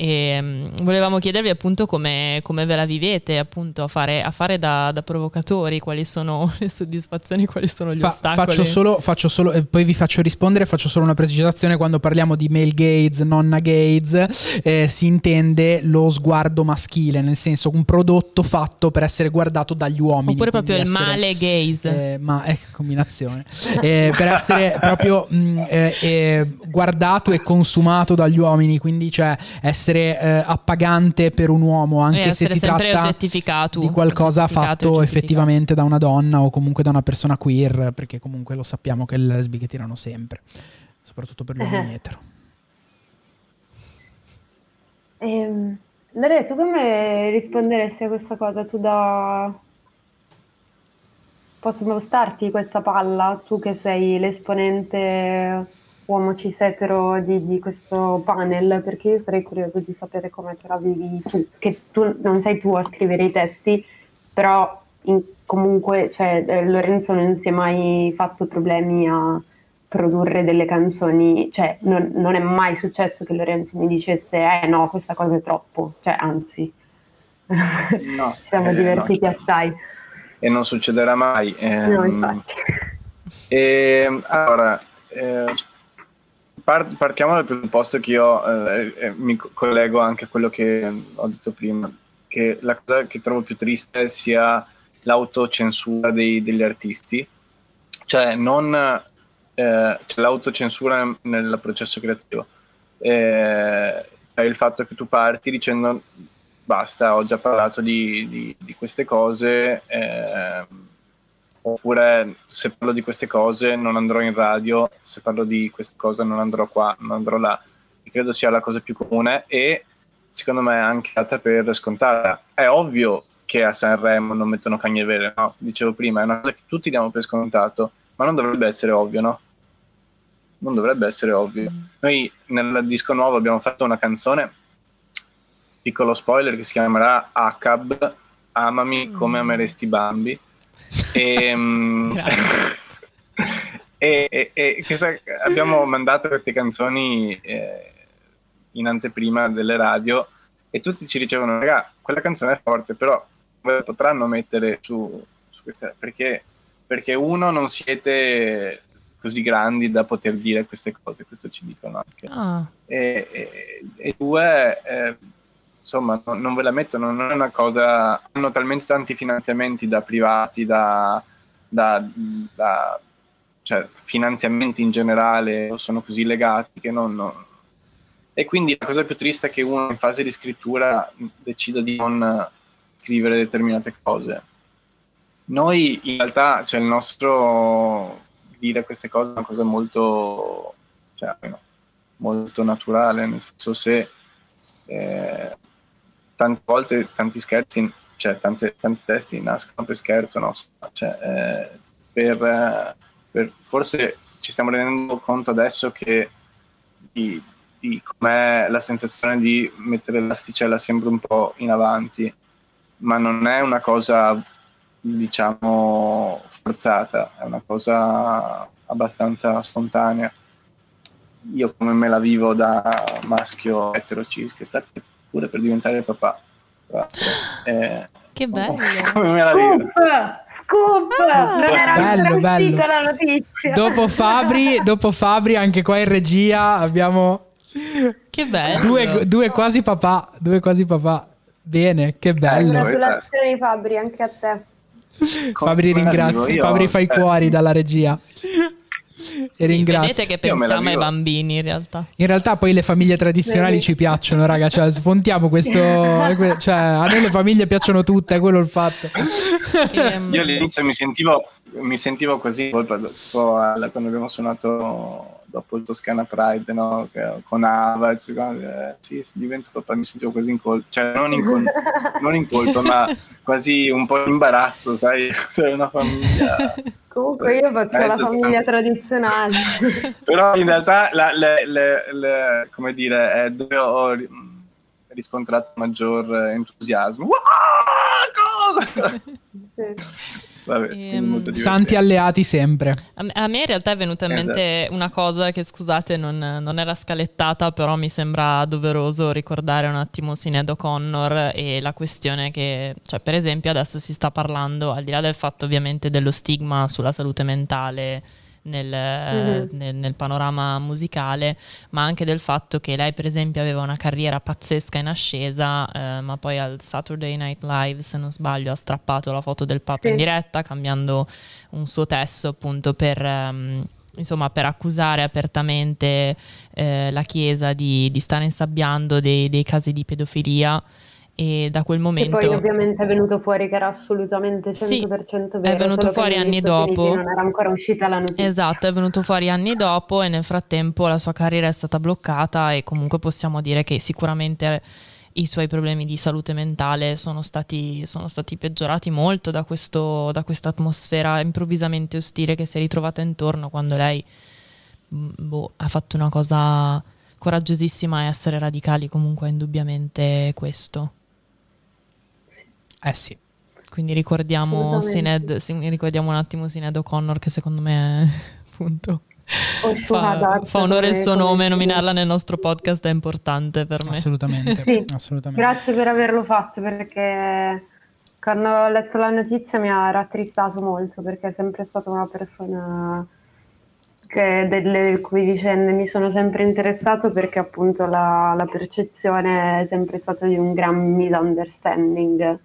Speaker 1: E um, volevamo chiedervi appunto come, come, ve la vivete appunto a fare, a fare da, da, provocatori, quali sono le soddisfazioni, quali sono gli Fa, ostacoli.
Speaker 2: Faccio solo, faccio solo eh, poi vi faccio rispondere, faccio solo una precisazione, quando parliamo di male gaze, nonna gaze, eh, si intende lo sguardo maschile, nel senso un prodotto fatto per essere guardato dagli uomini.
Speaker 1: Oppure proprio il essere, male gaze.
Speaker 2: Eh, ma è eh, combinazione. Eh, per essere proprio mh, mm, eh, guardato e consumato dagli uomini, quindi cioè essere essere eh, appagante per un uomo, anche se si tratta di qualcosa fatto effettivamente da una donna o comunque da una persona queer, perché comunque lo sappiamo che le lesbiche tirano sempre, soprattutto per gli uomini
Speaker 3: eh. etero. Ehm, Daria, tu come risponderesti a questa cosa? Tu da... Posso starti questa palla, tu che sei l'esponente uomo cis etero di, di, questo panel, perché io sarei curiosa di sapere come te la vivi tu, che tu non sei tu a scrivere i testi, però in, comunque cioè, eh, Lorenzo non si è mai fatto problemi a produrre delle canzoni, cioè non, non, è mai successo che Lorenzo mi dicesse eh no, questa cosa è troppo, cioè anzi, no, ci siamo eh, divertiti no. assai.
Speaker 4: E non succederà mai.
Speaker 3: Ehm, no, infatti.
Speaker 4: E, ehm, allora, eh, Part- partiamo dal presupposto che io eh, eh, mi collego anche a quello che ho detto prima, che la cosa che trovo più triste sia l'autocensura dei, degli artisti, cioè non eh, cioè l'autocensura nel processo creativo, eh, è il fatto che tu parti dicendo basta, ho già parlato di, di, di queste cose eh, oppure se parlo di queste cose non andrò in radio, se parlo di queste cose non andrò qua, non andrò là. E credo sia la cosa più comune e secondo me anche data per scontata. È ovvio che a Sanremo non mettono cagne vere, no? Dicevo prima, è una cosa che tutti diamo per scontato, ma non dovrebbe essere ovvio, no? Non dovrebbe essere ovvio. Mm. Noi nel disco nuovo abbiamo fatto una canzone, piccolo spoiler, che si chiamerà ACAB, Amami come mm. ameresti Bambi Ehm, e, e, e questa, abbiamo mandato queste canzoni eh, in anteprima delle radio e tutti ci dicevano, raga, quella canzone è forte, però potranno mettere su, su questa, perché, perché uno non siete così grandi da poter dire queste cose, questo ci dicono anche. Ah. E, e, e, due, eh, insomma, non, non, ve la mettono, non è una cosa, hanno talmente tanti finanziamenti da privati, da, da, da cioè, finanziamenti in generale, sono così legati che non, non, E quindi la cosa più triste è che uno in fase di scrittura decida di non scrivere determinate cose. Noi in realtà, cioè il nostro dire queste cose è una cosa molto, cioè, molto naturale, nel senso se eh, tante volte tanti scherzi, cioè tante, tanti testi nascono per scherzo, no? Cioè, eh, per, eh, per, forse ci stiamo rendendo conto adesso che di, di com'è la sensazione di mettere l'asticella sempre un po' in avanti, ma non è una cosa, diciamo, forzata, è una cosa abbastanza spontanea. Io come me la vivo da maschio etero cis che sta pure per diventare papà.
Speaker 1: Eh, che bello!
Speaker 3: Come me la vivo? Scoop! Ah, non era bello, bello. la notizia.
Speaker 2: Dopo Fabri, dopo Fabri, anche qua in regia abbiamo...
Speaker 1: Che bello!
Speaker 2: Due, due quasi papà, due quasi papà. Bene, che bello.
Speaker 3: Congratulazioni Fabri, anche a te.
Speaker 2: Fabri ringrazio, Fabri fai eh. cuori dalla regia. E ringrazio.
Speaker 1: Vedete che pensiamo ai bambini in realtà.
Speaker 2: In realtà poi le famiglie tradizionali Vedi. ci piacciono, raga, cioè sfontiamo questo... cioè a noi le famiglie piacciono tutte, è quello il fatto.
Speaker 4: Ehm. Io all'inizio mi sentivo, mi sentivo così quando abbiamo suonato dopo il Toscana Pride no? con Ava, eh, sì, divento papà, mi sentivo quasi in colpo, cioè non in, col- non in colpa, ma quasi un po' in imbarazzo, sai, sei una famiglia.
Speaker 3: Comunque io faccio la famiglia tradizionale.
Speaker 4: Però in realtà, la, le, le, le, come dire, è dove ho riscontrato maggior entusiasmo. Wow, cosa? Sì.
Speaker 2: Vabbè, ehm, santi alleati sempre.
Speaker 1: A, me in realtà è venuta in mente esatto. una cosa che scusate non, non, era scalettata, però mi sembra doveroso ricordare un attimo Sinead O'Connor e la questione che, cioè per esempio adesso si sta parlando, al di là del fatto ovviamente dello stigma sulla salute mentale nel, mm-hmm. nel, nel, panorama musicale, ma anche del fatto che lei per esempio aveva una carriera pazzesca in ascesa, eh, ma poi al Saturday Night Live, se non sbaglio, ha strappato la foto del Papa sì. in diretta, cambiando un suo testo appunto per... Um, insomma, per accusare apertamente eh, la Chiesa di, di stare insabbiando dei, dei casi di pedofilia e da quel momento...
Speaker 3: E poi ovviamente è venuto fuori che era assolutamente 100% sì, vero.
Speaker 1: È venuto fuori anni dopo.
Speaker 3: Non era ancora uscita la notizia.
Speaker 1: Esatto, è venuto fuori anni dopo e nel frattempo la sua carriera è stata bloccata e comunque possiamo dire che sicuramente i suoi problemi di salute mentale sono stati, sono stati peggiorati molto da, questo, da questa atmosfera improvvisamente ostile che si è ritrovata intorno quando lei mm, boh, ha fatto una cosa coraggiosissima e essere radicali comunque è indubbiamente questo.
Speaker 2: Eh sì.
Speaker 1: Quindi ricordiamo, Sined, ricordiamo un attimo Sined O'Connor che secondo me è appunto fa, fa, onore il suo nome, nominarla nel nostro podcast è importante per me.
Speaker 2: Assolutamente,
Speaker 3: sì.
Speaker 2: assolutamente.
Speaker 3: Grazie per averlo fatto perché quando ho letto la notizia mi ha rattristato molto perché è sempre stata una persona che delle cui vicende mi sono sempre interessato perché appunto la, la percezione è sempre stata di un gran misunderstanding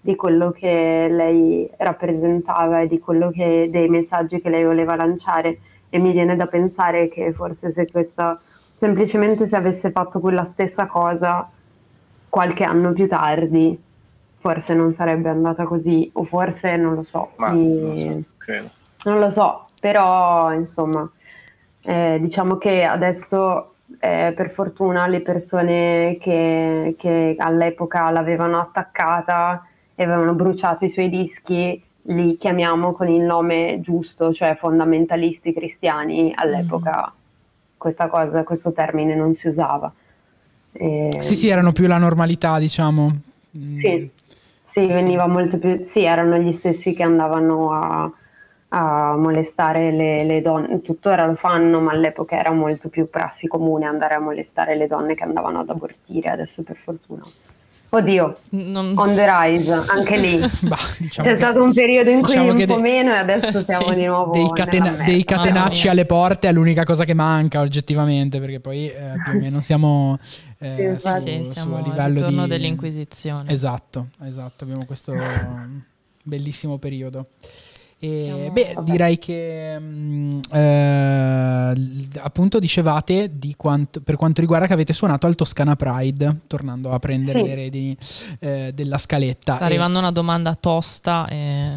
Speaker 3: di quello che lei rappresentava e di quello che, dei messaggi che lei voleva lanciare. E mi viene da pensare che forse se questa semplicemente se avesse fatto quella stessa cosa qualche anno più tardi forse non sarebbe andata così o forse non lo so,
Speaker 4: Ma, non, so
Speaker 3: non lo so però insomma eh, diciamo che adesso eh, per fortuna le persone che, che all'epoca l'avevano attaccata e avevano bruciato i suoi dischi, li chiamiamo con il nome giusto, cioè fondamentalisti cristiani. All'epoca mm. questa cosa, questo termine non si usava.
Speaker 2: E... Sì, sì, erano più la normalità, diciamo.
Speaker 3: Mm. Sì, sì, veniva sì. molto più... Sì, erano gli stessi che andavano a, a molestare le, le, donne, tuttora lo fanno, ma all'epoca era molto più prassi comune andare a molestare le donne che andavano ad abortire, adesso per fortuna Oddio, non... on the rise, anche lì. bah, diciamo C'è che, stato un periodo in cui diciamo un po' de... meno e adesso siamo sì, di nuovo
Speaker 2: dei, catena- dei catenacci alle porte è l'unica cosa che manca oggettivamente, perché poi eh, più o meno siamo,
Speaker 1: eh, sì, su, sì, siamo su a livello di... dell'Inquisizione.
Speaker 2: Esatto, esatto, abbiamo questo bellissimo periodo. E, beh, direi che mh, mm, eh, appunto dicevate di quanto, per quanto riguarda che avete suonato al Toscana Pride, tornando a prendere sì. le redini eh, della scaletta.
Speaker 1: Sta e... arrivando una domanda tosta e...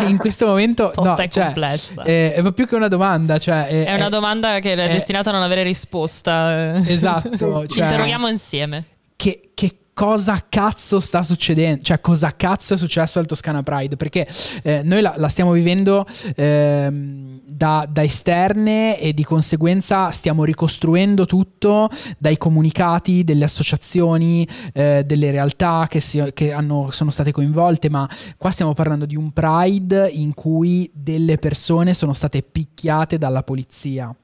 Speaker 2: in questo momento
Speaker 1: tosta
Speaker 2: no,
Speaker 1: e
Speaker 2: cioè,
Speaker 1: complessa.
Speaker 2: È, è più che una domanda, cioè,
Speaker 1: è, è una domanda che è, destinata a non avere risposta.
Speaker 2: Esatto.
Speaker 1: Ci cioè, interroghiamo insieme.
Speaker 2: Che, che cosa cazzo sta succedendo, cioè cosa cazzo è successo al Toscana Pride, perché eh, noi la, la, stiamo vivendo eh, da, da, esterne e di conseguenza stiamo ricostruendo tutto dai comunicati delle associazioni, eh, delle realtà che, si, che hanno, sono state coinvolte, ma qua stiamo parlando di un Pride in cui delle persone sono state picchiate dalla polizia.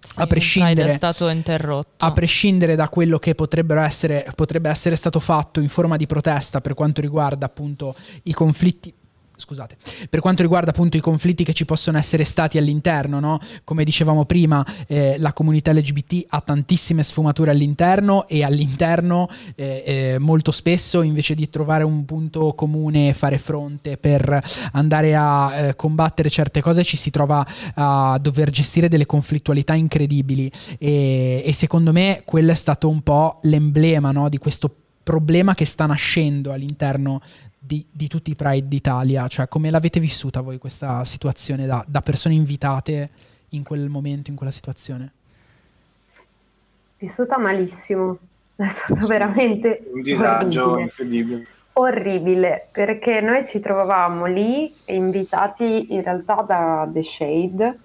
Speaker 1: Sì, a prescindere,
Speaker 2: a prescindere da quello che essere, potrebbe essere stato fatto in forma di protesta per quanto riguarda appunto i conflitti scusate, per quanto riguarda appunto i conflitti che ci possono essere stati all'interno, no? come dicevamo prima, eh, la comunità LGBT ha tantissime sfumature all'interno e all'interno eh, eh, molto spesso invece di trovare un punto comune e fare fronte per andare a eh, combattere certe cose ci si trova a dover gestire delle conflittualità incredibili e, e secondo me quello è stato un po' l'emblema no? di questo problema che sta nascendo all'interno di, di, tutti i Pride d'Italia? Cioè, come l'avete vissuta voi questa situazione da, da persone invitate in quel momento, in quella situazione?
Speaker 3: Vissuta malissimo, è stato veramente
Speaker 4: un disagio orribile. incredibile.
Speaker 3: Orribile, perché noi ci trovavamo lì invitati in realtà da The Shade.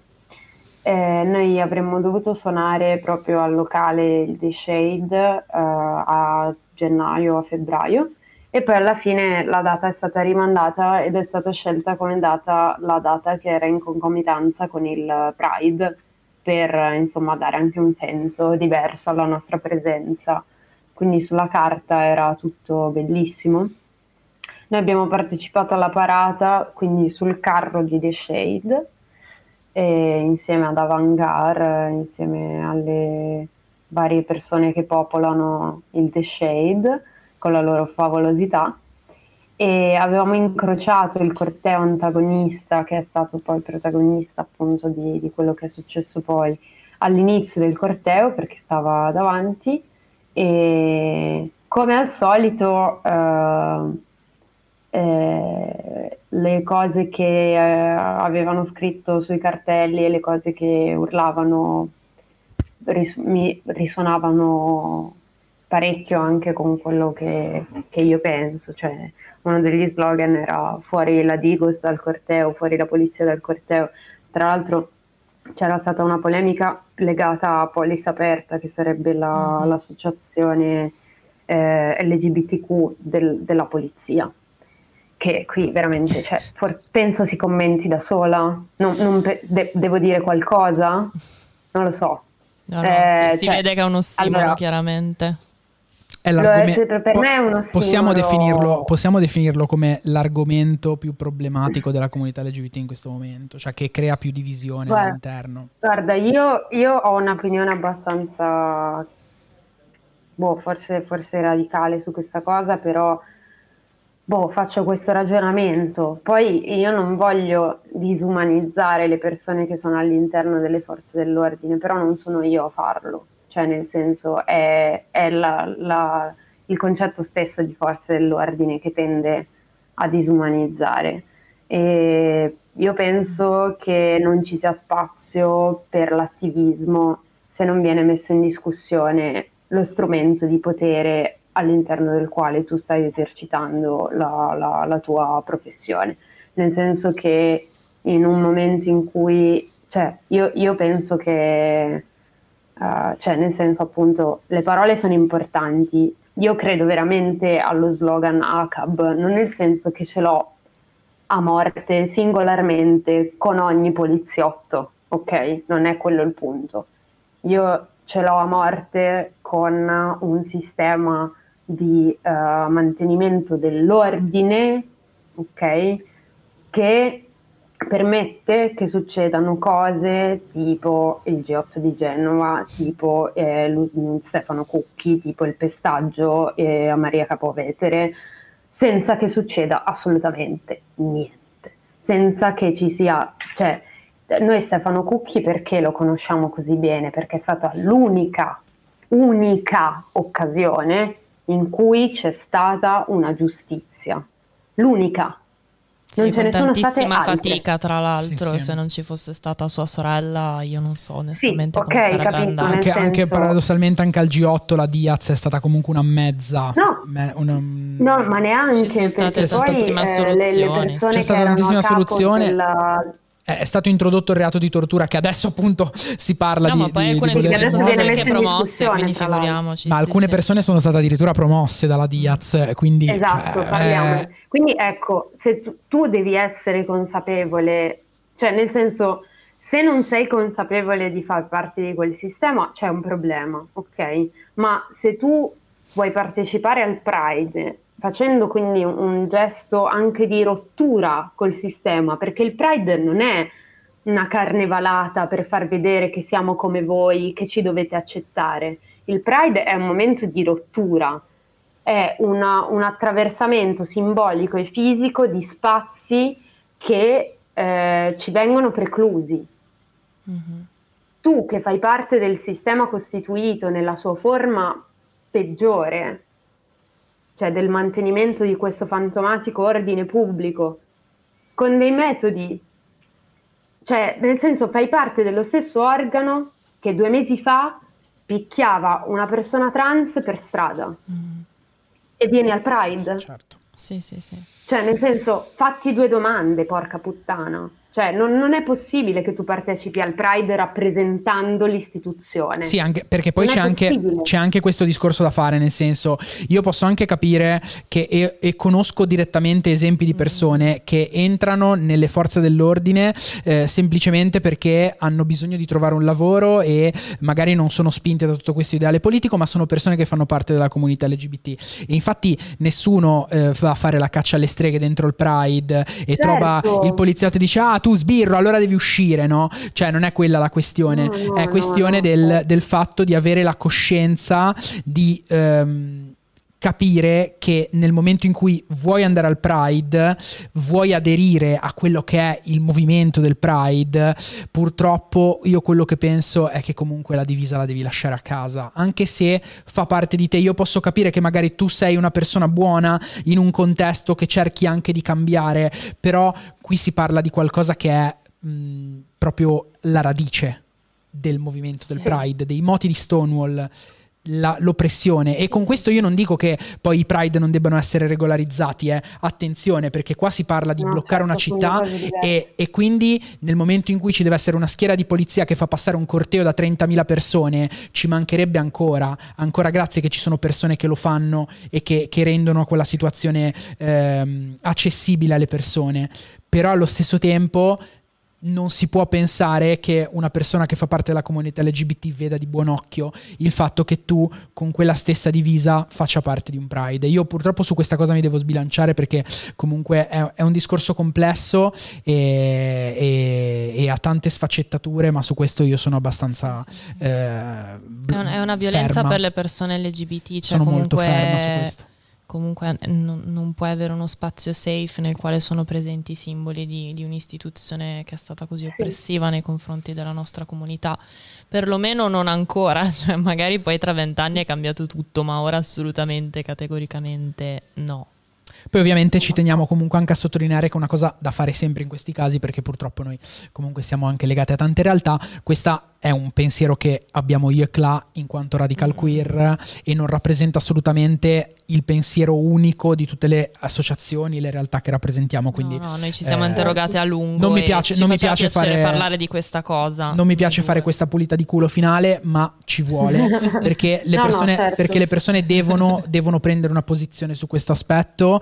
Speaker 3: Eh, noi avremmo dovuto suonare proprio al locale The Shade eh, a gennaio, a febbraio e poi alla fine la data è stata rimandata ed è stata scelta come data la data che era in concomitanza con il Pride per insomma dare anche un senso diverso alla nostra presenza. Quindi sulla carta era tutto bellissimo. Noi abbiamo partecipato alla parata, quindi sul carro di The Shade, insieme ad Avangar, insieme alle varie persone che popolano il The Shade con la loro favolosità. E avevamo incrociato il corteo antagonista che è stato poi protagonista appunto di, di quello che è successo poi all'inizio del corteo perché stava davanti. E come al solito eh, eh, le cose che eh, avevano scritto sui cartelli e le cose che urlavano ris- mi risuonavano parecchio anche con quello che, che, io penso, cioè uno degli slogan era fuori la Digos dal corteo, fuori la polizia dal corteo, tra l'altro c'era stata una polemica legata a Polis Aperta, che sarebbe la, mm-hmm. l'associazione eh, LGBTQ del, della polizia, che qui veramente cioè, for- penso si commenti da sola, non, non pe- de- devo dire qualcosa? Non lo so.
Speaker 1: No, no, eh, si, si cioè, vede che è uno ossimoro allora, chiaramente
Speaker 2: è l'argomento. Per me è uno possiamo definirlo, possiamo definirlo come l'argomento più problematico della comunità LGBT in questo momento, cioè che crea più divisione guarda, all'interno.
Speaker 3: Guarda, io, io, ho un'opinione abbastanza, boh, forse, forse radicale su questa cosa, però boh, faccio questo ragionamento. Poi io non voglio disumanizzare le persone che sono all'interno delle forze dell'ordine, però non sono io a farlo cioè nel senso è, è la, la, il concetto stesso di forze dell'ordine che tende a disumanizzare. E io penso che non ci sia spazio per l'attivismo se non viene messo in discussione lo strumento di potere all'interno del quale tu stai esercitando la, la, la tua professione. Nel senso che in un momento in cui, cioè, io, io penso che Uh, cioè nel senso appunto le parole sono importanti. Io credo veramente allo slogan ACAB, non nel senso che ce l'ho a morte singolarmente con ogni poliziotto, ok? Non è quello il punto. Io ce l'ho a morte con un sistema di uh, mantenimento dell'ordine, ok? Che permette che succedano cose tipo il G8 di Genova, tipo eh, Stefano Cucchi, tipo il pestaggio eh, a Maria Capovetere, senza che succeda assolutamente niente, senza che ci sia, cioè noi Stefano Cucchi perché lo conosciamo così bene? Perché è stata l'unica, unica occasione in cui c'è stata una giustizia, l'unica non ce ne sono state
Speaker 1: tantissima
Speaker 3: altre.
Speaker 1: fatica, tra l'altro,
Speaker 2: Sì, sì.
Speaker 1: se non ci fosse stata sua sorella, io non so onestamente
Speaker 3: ok,
Speaker 1: come sarebbe
Speaker 3: capito,
Speaker 2: Anche, anche
Speaker 3: senso-
Speaker 2: paradossalmente anche al G8 la Diaz è stata comunque una mezza.
Speaker 3: No.
Speaker 2: me- una-
Speaker 3: No, ma neanche
Speaker 1: Ci sono state tantissime
Speaker 3: eh,
Speaker 2: C'è stata tantissima soluzione.
Speaker 3: della-
Speaker 2: è stato introdotto il reato di tortura che adesso appunto si parla
Speaker 1: No,
Speaker 2: di,
Speaker 1: ma poi
Speaker 2: di- di
Speaker 1: alcune
Speaker 3: Sì,
Speaker 1: figure sono state anche promosse, quindi figuriamoci.
Speaker 2: ma
Speaker 1: sì,
Speaker 2: alcune
Speaker 1: sì.
Speaker 2: persone sono state addirittura promosse dalla Diaz, quindi
Speaker 3: Esatto,
Speaker 2: cioè,
Speaker 3: parliamo.
Speaker 2: eh,
Speaker 3: Quindi ecco, se tu, tu devi essere consapevole, cioè nel senso, se non sei consapevole di far parte di quel sistema, c'è un problema, ok? Ma se tu vuoi partecipare al Pride facendo quindi un, gesto anche di rottura col sistema, perché il Pride non è una carnevalata per far vedere che siamo come voi, che ci dovete accettare. Il Pride è un momento di rottura, è una- un attraversamento simbolico e fisico di spazi che eh, ci vengono preclusi.
Speaker 1: Mhm.
Speaker 3: Tu che fai parte del sistema costituito nella sua forma peggiore, cioè del mantenimento di questo fantomatico ordine pubblico, con dei metodi, cioè nel senso fai parte dello stesso organo che due mesi fa picchiava una persona trans per strada
Speaker 1: Mm.
Speaker 3: e vieni al Pride.
Speaker 2: certo.
Speaker 1: Sì, sì, sì.
Speaker 3: Cioè, nel senso, fatti due domande, porca puttana. Cioè, non, non è possibile che tu partecipi al Pride rappresentando l'istituzione.
Speaker 2: Sì, anche, perché poi c'è anche, c'è anche questo discorso da fare, nel senso, io posso anche capire che, e, e conosco direttamente esempi di persone che entrano nelle forze dell'ordine eh, semplicemente perché hanno bisogno di trovare un lavoro e magari non sono spinte da tutto questo ideale politico, ma sono persone che fanno parte della comunità LGBT. E infatti nessuno eh, va a fare la caccia alle streghe dentro il Pride e
Speaker 3: Certo.
Speaker 2: trova il poliziotto e dice ah tu sbirro allora devi uscire, no? Cioè non è quella la questione,
Speaker 3: No, no,
Speaker 2: è questione
Speaker 3: no,
Speaker 2: del, del fatto di avere la coscienza di ehm, capire che nel momento in cui vuoi andare al Pride, vuoi aderire a quello che è il movimento del Pride, purtroppo io quello che penso è che comunque la divisa la devi lasciare a casa, anche se fa parte di te. Io posso capire che magari tu sei una persona buona in un contesto che cerchi anche di cambiare, però qui si parla di qualcosa che è mh, proprio la radice del movimento del
Speaker 3: Sì.
Speaker 2: Pride, dei moti di Stonewall, la- l'oppressione. E con questo io non dico che poi i Pride non debbano essere regolarizzati, eh. attenzione, perché qua si parla di
Speaker 3: No,
Speaker 2: bloccare
Speaker 3: certo,
Speaker 2: una città e, e quindi nel momento in cui ci deve essere una schiera di polizia che fa passare un corteo da 30.000 persone, ci mancherebbe ancora, ancora grazie che ci sono persone che lo fanno e che, che rendono quella situazione ehm, accessibile alle persone. Però allo stesso tempo non si può pensare che una persona che fa parte della comunità LGBT veda di buon occhio il fatto che tu con quella stessa divisa faccia parte di un Pride. Io purtroppo su questa cosa mi devo sbilanciare perché comunque è, è un discorso complesso e, e- e ha tante sfaccettature, ma su questo io sono abbastanza...
Speaker 1: Sì, sì,
Speaker 2: eh,
Speaker 1: È, un- è una violenza
Speaker 2: ferma.
Speaker 1: per le persone LGBT, cioè
Speaker 2: Sono molto
Speaker 1: comunque,
Speaker 2: ferma su questo.
Speaker 1: Comunque non, non puoi avere uno spazio safe nel quale sono presenti i simboli di, di un'istituzione che è stata così oppressiva nei confronti della nostra comunità. Perlomeno non ancora, cioè magari poi tra vent'anni è cambiato tutto, ma ora assolutamente, categoricamente no.
Speaker 2: Poi ovviamente ci teniamo comunque anche a sottolineare che è una cosa da fare sempre in questi casi perché purtroppo noi comunque siamo anche legati a tante realtà. Questa è un pensiero che abbiamo io e Cla in quanto radical
Speaker 1: Mm.
Speaker 2: queer e non rappresenta assolutamente il pensiero unico di tutte le associazioni, le realtà che rappresentiamo. Quindi
Speaker 1: no, no, noi ci siamo
Speaker 2: eh,
Speaker 1: interrogate a lungo.
Speaker 2: non mi
Speaker 1: e
Speaker 2: piace-
Speaker 1: ci
Speaker 2: non mi piace fare-
Speaker 1: parlare di questa cosa.
Speaker 2: non mi piace fare questa pulita di culo finale, ma ci vuole perché le
Speaker 3: No, no,
Speaker 2: persone,
Speaker 3: certo.
Speaker 2: perché le persone devono, devono prendere una posizione su questo aspetto,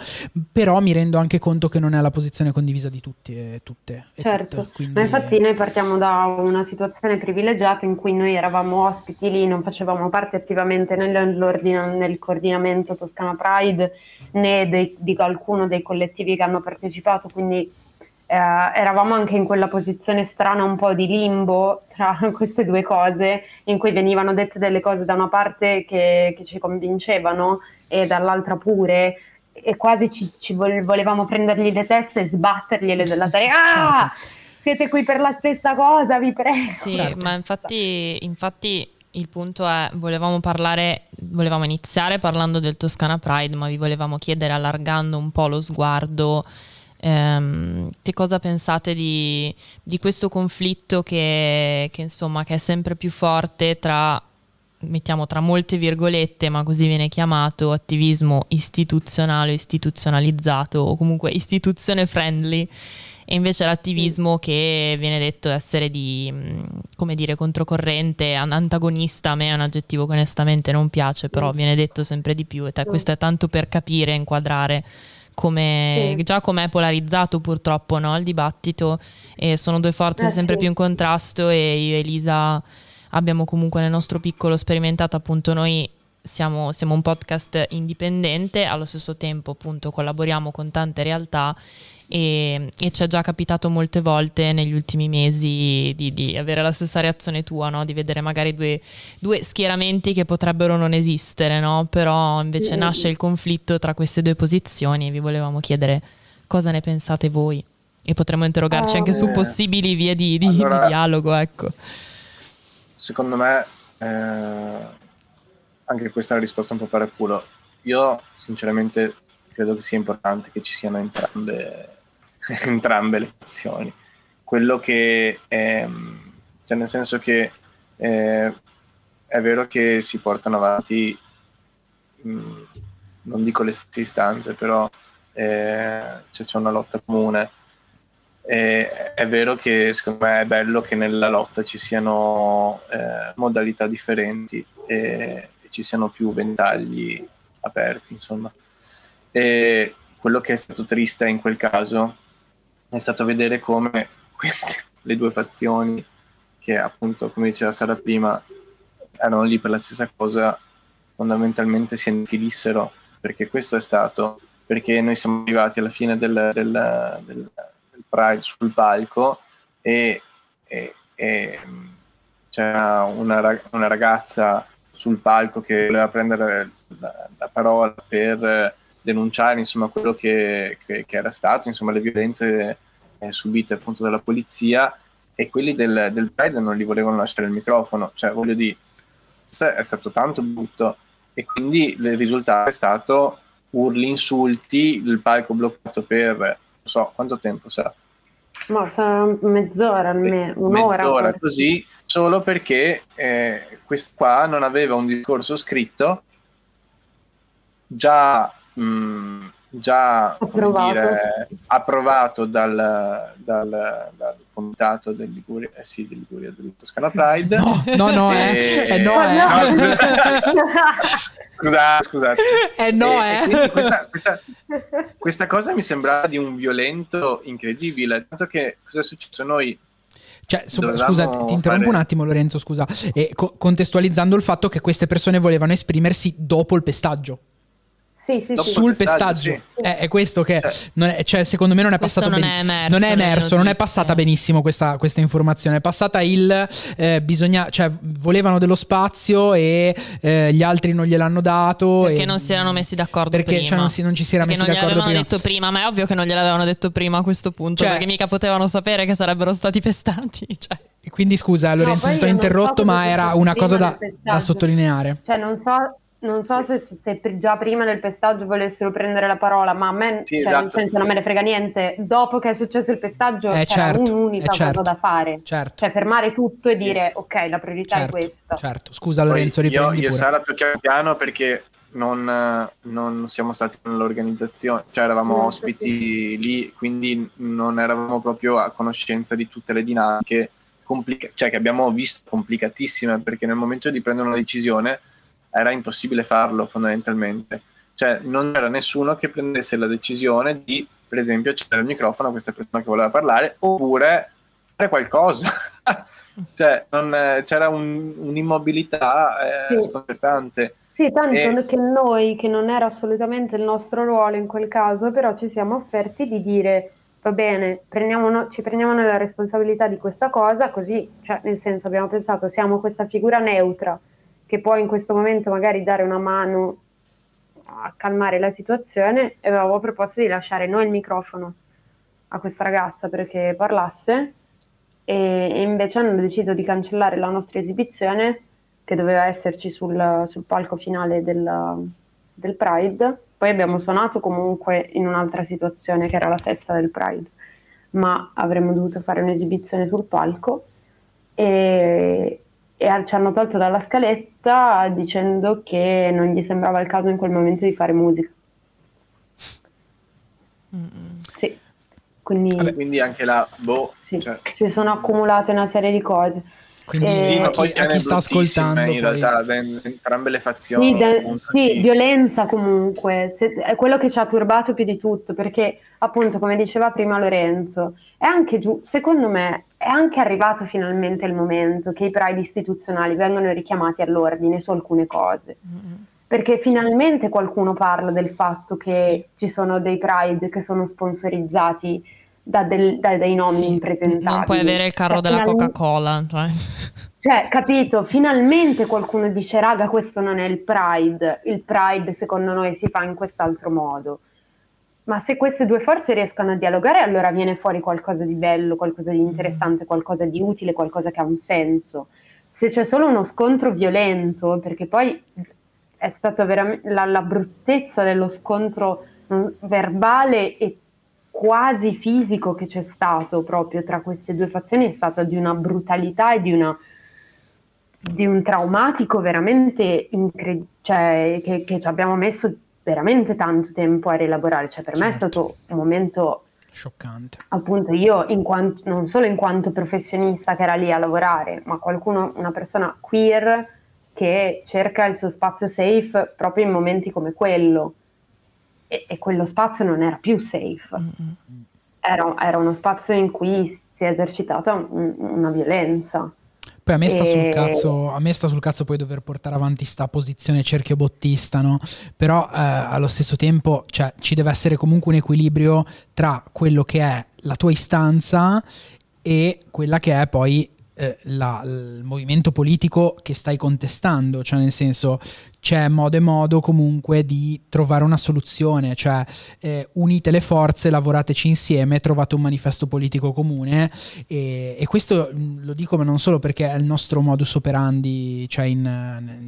Speaker 2: però mi rendo anche conto che non è la posizione condivisa di tutti e tutte. e
Speaker 3: Certo,
Speaker 2: tutte, quindi-
Speaker 3: ma infatti noi partiamo da una situazione privilegiata in cui noi eravamo ospiti lì, non facevamo parte attivamente nel coordinamento Toscana Pride né dei- di qualcuno dei collettivi che hanno partecipato, quindi eh, eravamo anche in quella posizione strana un po' di limbo tra queste due cose, in cui venivano dette delle cose da una parte che, che ci convincevano e dall'altra pure, e quasi ci, ci vol- volevamo prendergli le teste e sbattergliele della testa. Ah! Siete qui per la stessa cosa, vi prego.
Speaker 1: Sì,
Speaker 2: Certo.
Speaker 1: ma infatti, infatti il punto è, volevamo parlare, volevamo iniziare parlando del Toscana Pride, ma vi volevamo chiedere, allargando un po' lo sguardo, ehm, che cosa pensate di, di questo conflitto che, che, insomma, che è sempre più forte tra mettiamo tra molte virgolette, ma così viene chiamato, attivismo istituzionale, istituzionalizzato o comunque istituzione friendly e invece l'attivismo che viene detto essere di, mm, come dire, controcorrente, antagonista, a me è un aggettivo che onestamente non piace, però viene detto sempre di più e t- questo è tanto per capire, inquadrare come, sì. già com'è polarizzato purtroppo no, il dibattito e sono due forze eh, sempre sì. più in contrasto e io e Elisa abbiamo comunque nel nostro piccolo sperimentato appunto noi siamo, siamo, un podcast indipendente, allo stesso tempo appunto collaboriamo con tante realtà e, e ci è già capitato molte volte negli ultimi mesi di, di avere la stessa reazione tua, no? di vedere magari due, due, schieramenti che potrebbero non esistere, no? però invece nasce il conflitto tra queste due posizioni e vi volevamo chiedere cosa ne pensate voi e potremmo interrogarci oh, anche su possibili vie di, di, allora, di dialogo. Ecco.
Speaker 4: Secondo me, eh, anche questa è la risposta un po' per culo. Io sinceramente credo che sia importante che ci siano entrambe entrambe le azioni. Quello che è, cioè nel senso che eh, è vero che si portano avanti, mh, mm, non dico le stesse istanze, però eh, cioè c'è una lotta comune. E è vero che secondo me è bello che nella lotta ci siano eh, modalità differenti e, ci siano più ventagli aperti, insomma. E quello che è stato triste in quel caso è stato vedere come queste, le due fazioni, che appunto, come diceva Sara prima, erano lì per la stessa cosa, fondamentalmente si annichilissero, perché questo è stato, perché noi siamo arrivati alla fine del, del, del, del Pride sul palco e, e, e c'era una, una, ragazza sul palco che voleva prendere la, la parola per denunciare insomma, quello che, che, che, era stato, insomma, le violenze eh, subite appunto dalla polizia. E quelli del, del Pride non gli volevano lasciare il microfono, cioè voglio dire, è stato tanto brutto. E quindi il risultato è stato urli, insulti, il palco bloccato per, non so, quanto tempo sarà?
Speaker 3: Ma sarà mezz'ora almeno, un'ora.
Speaker 4: Mezz'ora così, solo perché eh, questo qua non aveva un discorso scritto già mh, già approvato, dire, approvato dal, dal, dal, comitato del Liguria, eh sì, del Liguria del Toscana Pride.
Speaker 2: No, no, no, eh. e... eh. eh no, eh. no
Speaker 4: scusate, scusate.
Speaker 2: Eh no, eh.
Speaker 4: Questa, questa, questa, cosa mi sembrava di un violento incredibile, tanto che cosa è successo? Noi
Speaker 2: cioè, so, scusa, ti interrompo fare... un attimo, Lorenzo. Scusa, e co- contestualizzando il fatto che queste persone volevano esprimersi dopo il pestaggio.
Speaker 3: Sì, sì, sì.
Speaker 2: sul pestaggio. Sì. È, è, questo che cioè. è, cioè, secondo me non è passato
Speaker 1: non
Speaker 2: ben...
Speaker 1: è emerso,
Speaker 2: non è emerso, non è passata benissimo questa, questa, informazione. È passata il eh, bisogna, cioè volevano dello spazio e eh, gli altri non gliel'hanno dato.
Speaker 1: Perché
Speaker 2: e...
Speaker 1: non si erano messi d'accordo
Speaker 2: perché
Speaker 1: prima.
Speaker 2: Cioè, non, si, non, ci si era perché messi d'accordo
Speaker 1: prima. non gliel'avevano detto prima, ma è ovvio che non gliel'avevano detto prima a questo punto, cioè, perché mica potevano sapere che sarebbero stati pestati. Cioè.
Speaker 2: Quindi scusa Lorenzo, no, ti sto interrotto, so ma era una cosa da, da sottolineare.
Speaker 3: Cioè non so non so sì. se, se, già prima del pestaggio volessero prendere la parola, ma a me, sì, cioè, esatto. senso, non me ne frega niente. Dopo che è successo il pestaggio, eh, c'era certo, un'unica certo, cosa da fare.
Speaker 2: Certo.
Speaker 3: Cioè fermare tutto e dire, ok, la priorità
Speaker 2: certo,
Speaker 3: è questa.
Speaker 2: Certo, scusa Lorenzo,
Speaker 4: Poi
Speaker 2: riprendi
Speaker 4: io, io. Sara tocchiamo piano perché non, non, siamo stati nell'organizzazione, cioè eravamo no, ospiti lì, quindi non eravamo proprio a conoscenza di tutte le dinamiche, complica- cioè che abbiamo visto complicatissime, perché nel momento di prendere una decisione era impossibile farlo fondamentalmente. Cioè non c'era nessuno che prendesse la decisione di, per esempio, accendere il microfono a questa persona che voleva parlare, oppure fare qualcosa. cioè non, c'era un, un'immobilità eh, sì. sconcertante.
Speaker 3: Sì, tanto e... che noi, che non era assolutamente il nostro ruolo in quel caso, però ci siamo offerti di dire va bene, prendiamo, ci prendiamo la responsabilità di questa cosa, così, cioè, nel senso abbiamo pensato siamo questa figura neutra che può in questo momento magari dare una mano a calmare la situazione e avevo proposto di lasciare noi il microfono a questa ragazza perché parlasse e, invece hanno deciso di cancellare la nostra esibizione che doveva esserci sul, sul palco finale del, del Pride. Poi abbiamo suonato comunque in un'altra situazione che era la festa del Pride, ma avremmo dovuto fare un'esibizione sul palco. E, e ci hanno tolto dalla scaletta dicendo che non gli sembrava il caso in quel momento di fare musica. Mm-mm. Sì, quindi,
Speaker 4: quindi anche la boh,
Speaker 3: sì, cioè... ci sono accumulate una serie di cose.
Speaker 2: Quindi eh, sì, ma poi a chi sta ascoltando
Speaker 4: in realtà poi... entrambe le fazioni
Speaker 3: sì, de- sì violenza comunque Se, è quello che ci ha turbato più di tutto perché appunto come diceva prima Lorenzo è anche giù secondo me è anche arrivato finalmente il momento che i pride istituzionali vengano richiamati all'ordine su alcune cose mm-hmm. perché finalmente qualcuno parla del fatto che sì. ci sono dei pride che sono sponsorizzati da, del, da dei nomi sì, impresentabili.
Speaker 1: Non puoi avere il carro cioè, della finalmente... Coca-Cola. Cioè.
Speaker 3: cioè. capito? Finalmente qualcuno dice, raga, questo non è il Pride. Il Pride, secondo noi, si fa in quest'altro modo. Ma se queste due forze riescono a dialogare, allora viene fuori qualcosa di bello, qualcosa di interessante, qualcosa di utile, qualcosa che ha un senso. Se c'è solo uno scontro violento, perché poi è stata veramente la, la bruttezza dello scontro mm, verbale e quasi fisico che c'è stato proprio tra queste due fazioni è stato di una brutalità e di, una, di un traumatico veramente incredibile, cioè, che, che, ci abbiamo messo veramente tanto tempo a rielaborare. Cioè, per certo. me è certo. stato un momento
Speaker 2: scioccante.
Speaker 3: Appunto, io in quanto, non solo in quanto professionista che era lì a lavorare, ma qualcuno, una persona queer che cerca il suo spazio safe proprio in momenti come quello e, e quello spazio non era più safe. Era, era, uno spazio in cui si è esercitata un, una violenza.
Speaker 2: Poi a me, sta sul cazzo, a me sta sul cazzo poi dover portare avanti sta posizione cerchio bottista, no? Però eh, allo stesso tempo cioè, ci deve essere comunque un equilibrio tra quello che è la tua istanza e quella che è poi eh, la, il movimento politico che stai contestando, cioè nel senso c'è modo e modo comunque di trovare una soluzione, cioè eh, unite le forze, lavorateci insieme, trovate un manifesto politico comune e, e, questo mm, lo dico ma non solo perché è il nostro modus operandi, cioè in,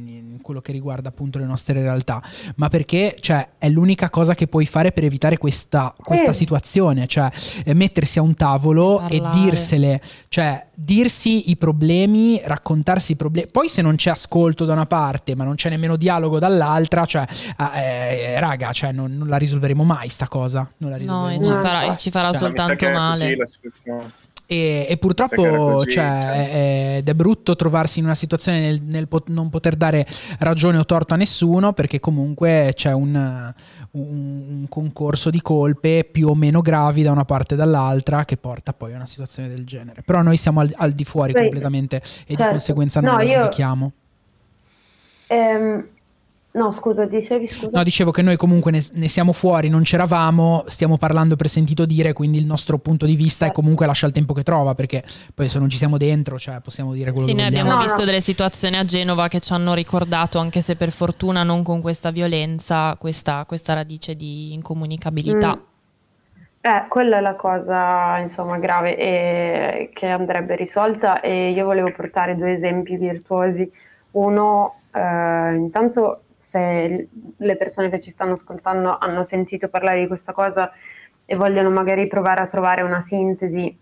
Speaker 2: in quello che riguarda appunto le nostre realtà, ma perché cioè, è l'unica cosa che puoi fare per evitare questa, questa eh. situazione, cioè eh, mettersi a un tavolo Parlare. e dirsele, cioè dirsi i problemi, raccontarsi i problemi, poi se non c'è ascolto da una parte ma non c'è nemmeno dialogo dall'altra, cioè, ah, eh, raga, cioè, non, non, la risolveremo mai sta cosa. Non la
Speaker 1: risolveremo no, ci farà, ci farà cioè, soltanto male.
Speaker 2: E, e, purtroppo cioè, è, ed è brutto trovarsi in una situazione nel, nel pot- non poter dare ragione o torto a nessuno perché comunque c'è un, un, un, concorso di colpe più o meno gravi da una parte e dall'altra che porta poi a una situazione del genere. Però noi siamo al, al di fuori Beh, completamente e certo. di conseguenza non no, lo giudichiamo.
Speaker 3: Ehm, No, scusa, dicevi scusa.
Speaker 2: No, dicevo che noi comunque ne, ne, siamo fuori, non c'eravamo, stiamo parlando per sentito dire, quindi il nostro punto di vista è comunque lascia il tempo che trova, perché poi se non ci siamo dentro, cioè possiamo dire quello
Speaker 1: sì,
Speaker 2: che
Speaker 1: vogliamo.
Speaker 2: Sì,
Speaker 1: noi abbiamo no, visto no. delle situazioni a Genova che ci hanno ricordato, anche se per fortuna non con questa violenza, questa, questa radice di incomunicabilità. Mm.
Speaker 3: Eh, quella è la cosa, insomma, grave e che andrebbe risolta e io volevo portare due esempi virtuosi. Uno, eh, intanto se le persone che ci stanno ascoltando hanno sentito parlare di questa cosa e vogliono magari provare a trovare una sintesi,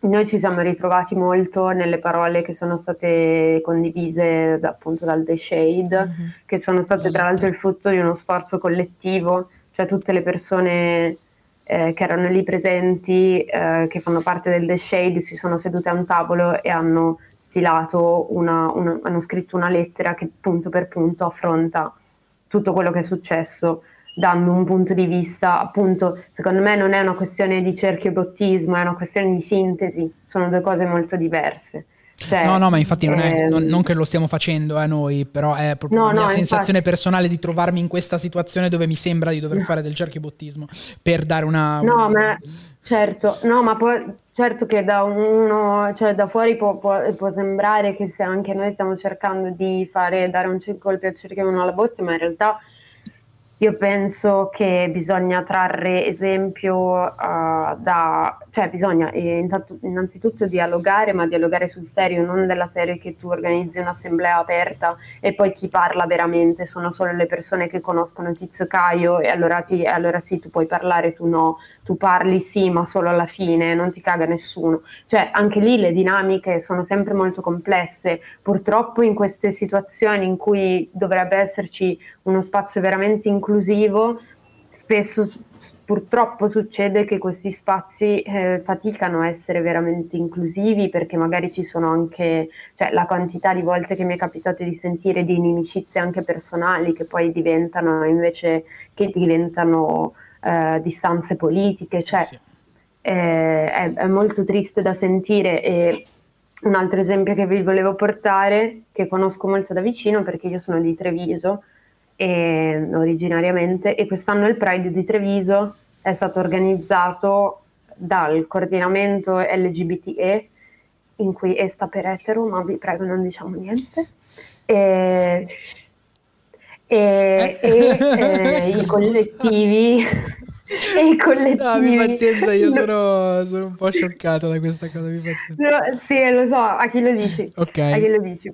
Speaker 3: noi ci siamo ritrovati molto nelle parole che sono state condivise da, appunto dal The Shade, mm-hmm. che sono state tra l'altro il frutto di uno sforzo collettivo, cioè tutte le persone eh, che erano lì presenti, eh, che fanno parte del The Shade, si sono sedute a un tavolo e hanno stilato una, una, hanno scritto una lettera che punto per punto affronta tutto quello che è successo dando un punto di vista, appunto, secondo me non è una questione di cerchio bottismo, è una questione di sintesi, sono due cose molto diverse. Cioè,
Speaker 2: no, no, ma infatti non, è, non, ehm, non che lo stiamo facendo eh, noi, però è proprio no, la mia no, sensazione infatti. personale di trovarmi in questa situazione dove mi sembra di dover fare del cerchiobottismo per dare una...
Speaker 3: No, un... ma certo, no, ma poi certo che da uno, cioè da fuori può, può, può, sembrare che se anche noi stiamo cercando di fare, dare un colpo al cerchio uno alla botte, ma in realtà io penso che bisogna trarre esempio uh, da cioè bisogna eh, intanto, innanzitutto dialogare, ma dialogare sul serio, non della serie che tu organizzi un'assemblea aperta e poi chi parla veramente sono solo le persone che conoscono Tizio Caio e allora, ti, allora sì, tu puoi parlare, tu no, tu parli sì, ma solo alla fine, non ti caga nessuno. Cioè anche lì le dinamiche sono sempre molto complesse. Purtroppo in queste situazioni in cui dovrebbe esserci uno spazio veramente inclusivo, spesso purtroppo succede che questi spazi eh, faticano a essere veramente inclusivi perché magari ci sono anche, cioè la quantità di volte che mi è capitato di sentire di inimicizie anche personali che poi diventano invece che diventano eh, distanze politiche, cioè sì. eh, è, è, molto triste da sentire e un altro esempio che vi volevo portare, che conosco molto da vicino perché io sono di Treviso, e, originariamente e quest'anno il Pride di Treviso è stato organizzato dal coordinamento LGBTE in cui è sta per etero, ma vi prego non diciamo niente. E, e, e eh, i collettivi e i collettivi. No,
Speaker 2: mi pazienza, io sono, sono, un po' scioccata da questa cosa. Mi
Speaker 3: no, sì, lo so, a chi lo dici?
Speaker 2: Ok.
Speaker 3: A chi lo dici?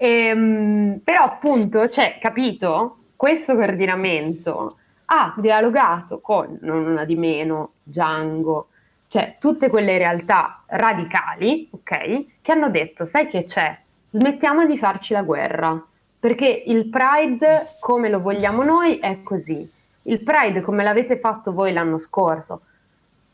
Speaker 3: Ehm, però appunto, cioè, capito, questo coordinamento ha dialogato con, non una di meno, Django, cioè tutte quelle realtà radicali, ok, che hanno detto, sai che c'è, smettiamo di farci la guerra, perché il Pride come lo vogliamo noi è così, il Pride come l'avete fatto voi l'anno scorso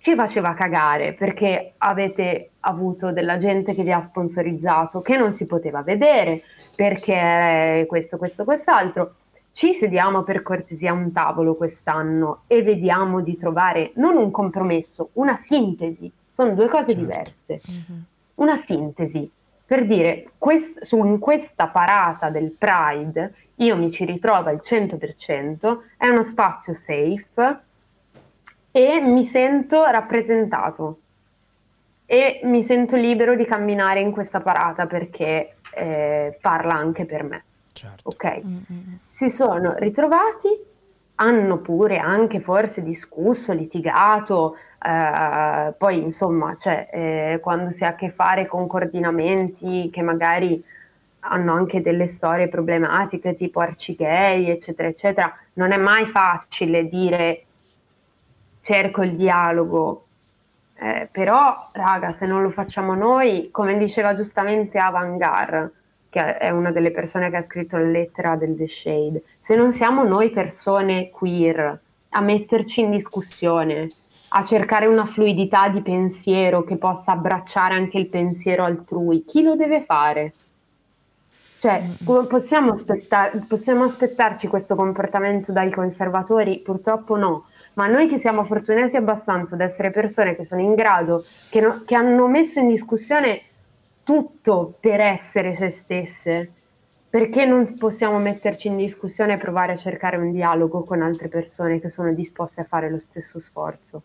Speaker 3: ci faceva cagare perché avete avuto della gente che vi ha sponsorizzato che non si poteva vedere perché questo, questo, quest'altro. Ci sediamo per cortesia a un tavolo quest'anno e vediamo di trovare non un compromesso, una sintesi. Sono due cose certo. diverse. Mm-hmm. Una sintesi per dire quest- su in questa parata del Pride io mi ci ritrovo al 100%, è uno spazio safe e mi sento rappresentato e mi sento libero di camminare in questa parata perché eh, parla anche per me.
Speaker 2: Certo.
Speaker 3: Ok? Mm-hmm. Si sono ritrovati, hanno pure anche forse discusso, litigato, eh, poi insomma, cioè, eh, quando si ha a che fare con coordinamenti che magari hanno anche delle storie problematiche tipo arcigay, eccetera, eccetera, non è mai facile dire cerco il dialogo, eh, però raga se non lo facciamo noi, come diceva giustamente Avangar, che è una delle persone che ha scritto la lettera del The Shade, se non siamo noi persone queer a metterci in discussione, a cercare una fluidità di pensiero che possa abbracciare anche il pensiero altrui, chi lo deve fare? Cioè, possiamo, aspettar- possiamo aspettarci questo comportamento dai conservatori? Purtroppo no ma noi che siamo fortunati abbastanza ad essere persone che sono in grado, che, no, che hanno messo in discussione tutto per essere se stesse, perché non possiamo metterci in discussione e provare a cercare un dialogo con altre persone che sono disposte a fare lo stesso sforzo?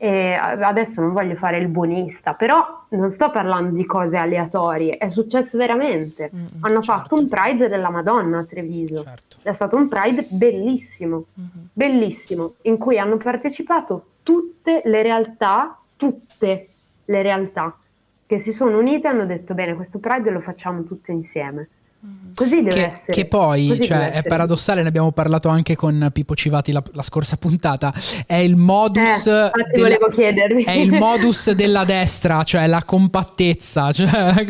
Speaker 3: E adesso non voglio fare il buonista, però non sto parlando di cose aleatorie, è successo veramente. Mm, Hanno certo. fatto un Pride della Madonna a Treviso. Certo. È stato un Pride bellissimo, mm-hmm. bellissimo, in cui hanno partecipato tutte le realtà, tutte le realtà che si sono unite e hanno detto bene, questo Pride lo facciamo tutte insieme. Così deve
Speaker 2: che,
Speaker 3: essere.
Speaker 2: Che poi, cioè, è paradossale, ne abbiamo parlato anche con Pippo Civati la, la scorsa puntata, è il modus...
Speaker 3: Eh, della,
Speaker 2: è il modus della destra, cioè la compattezza, cioè,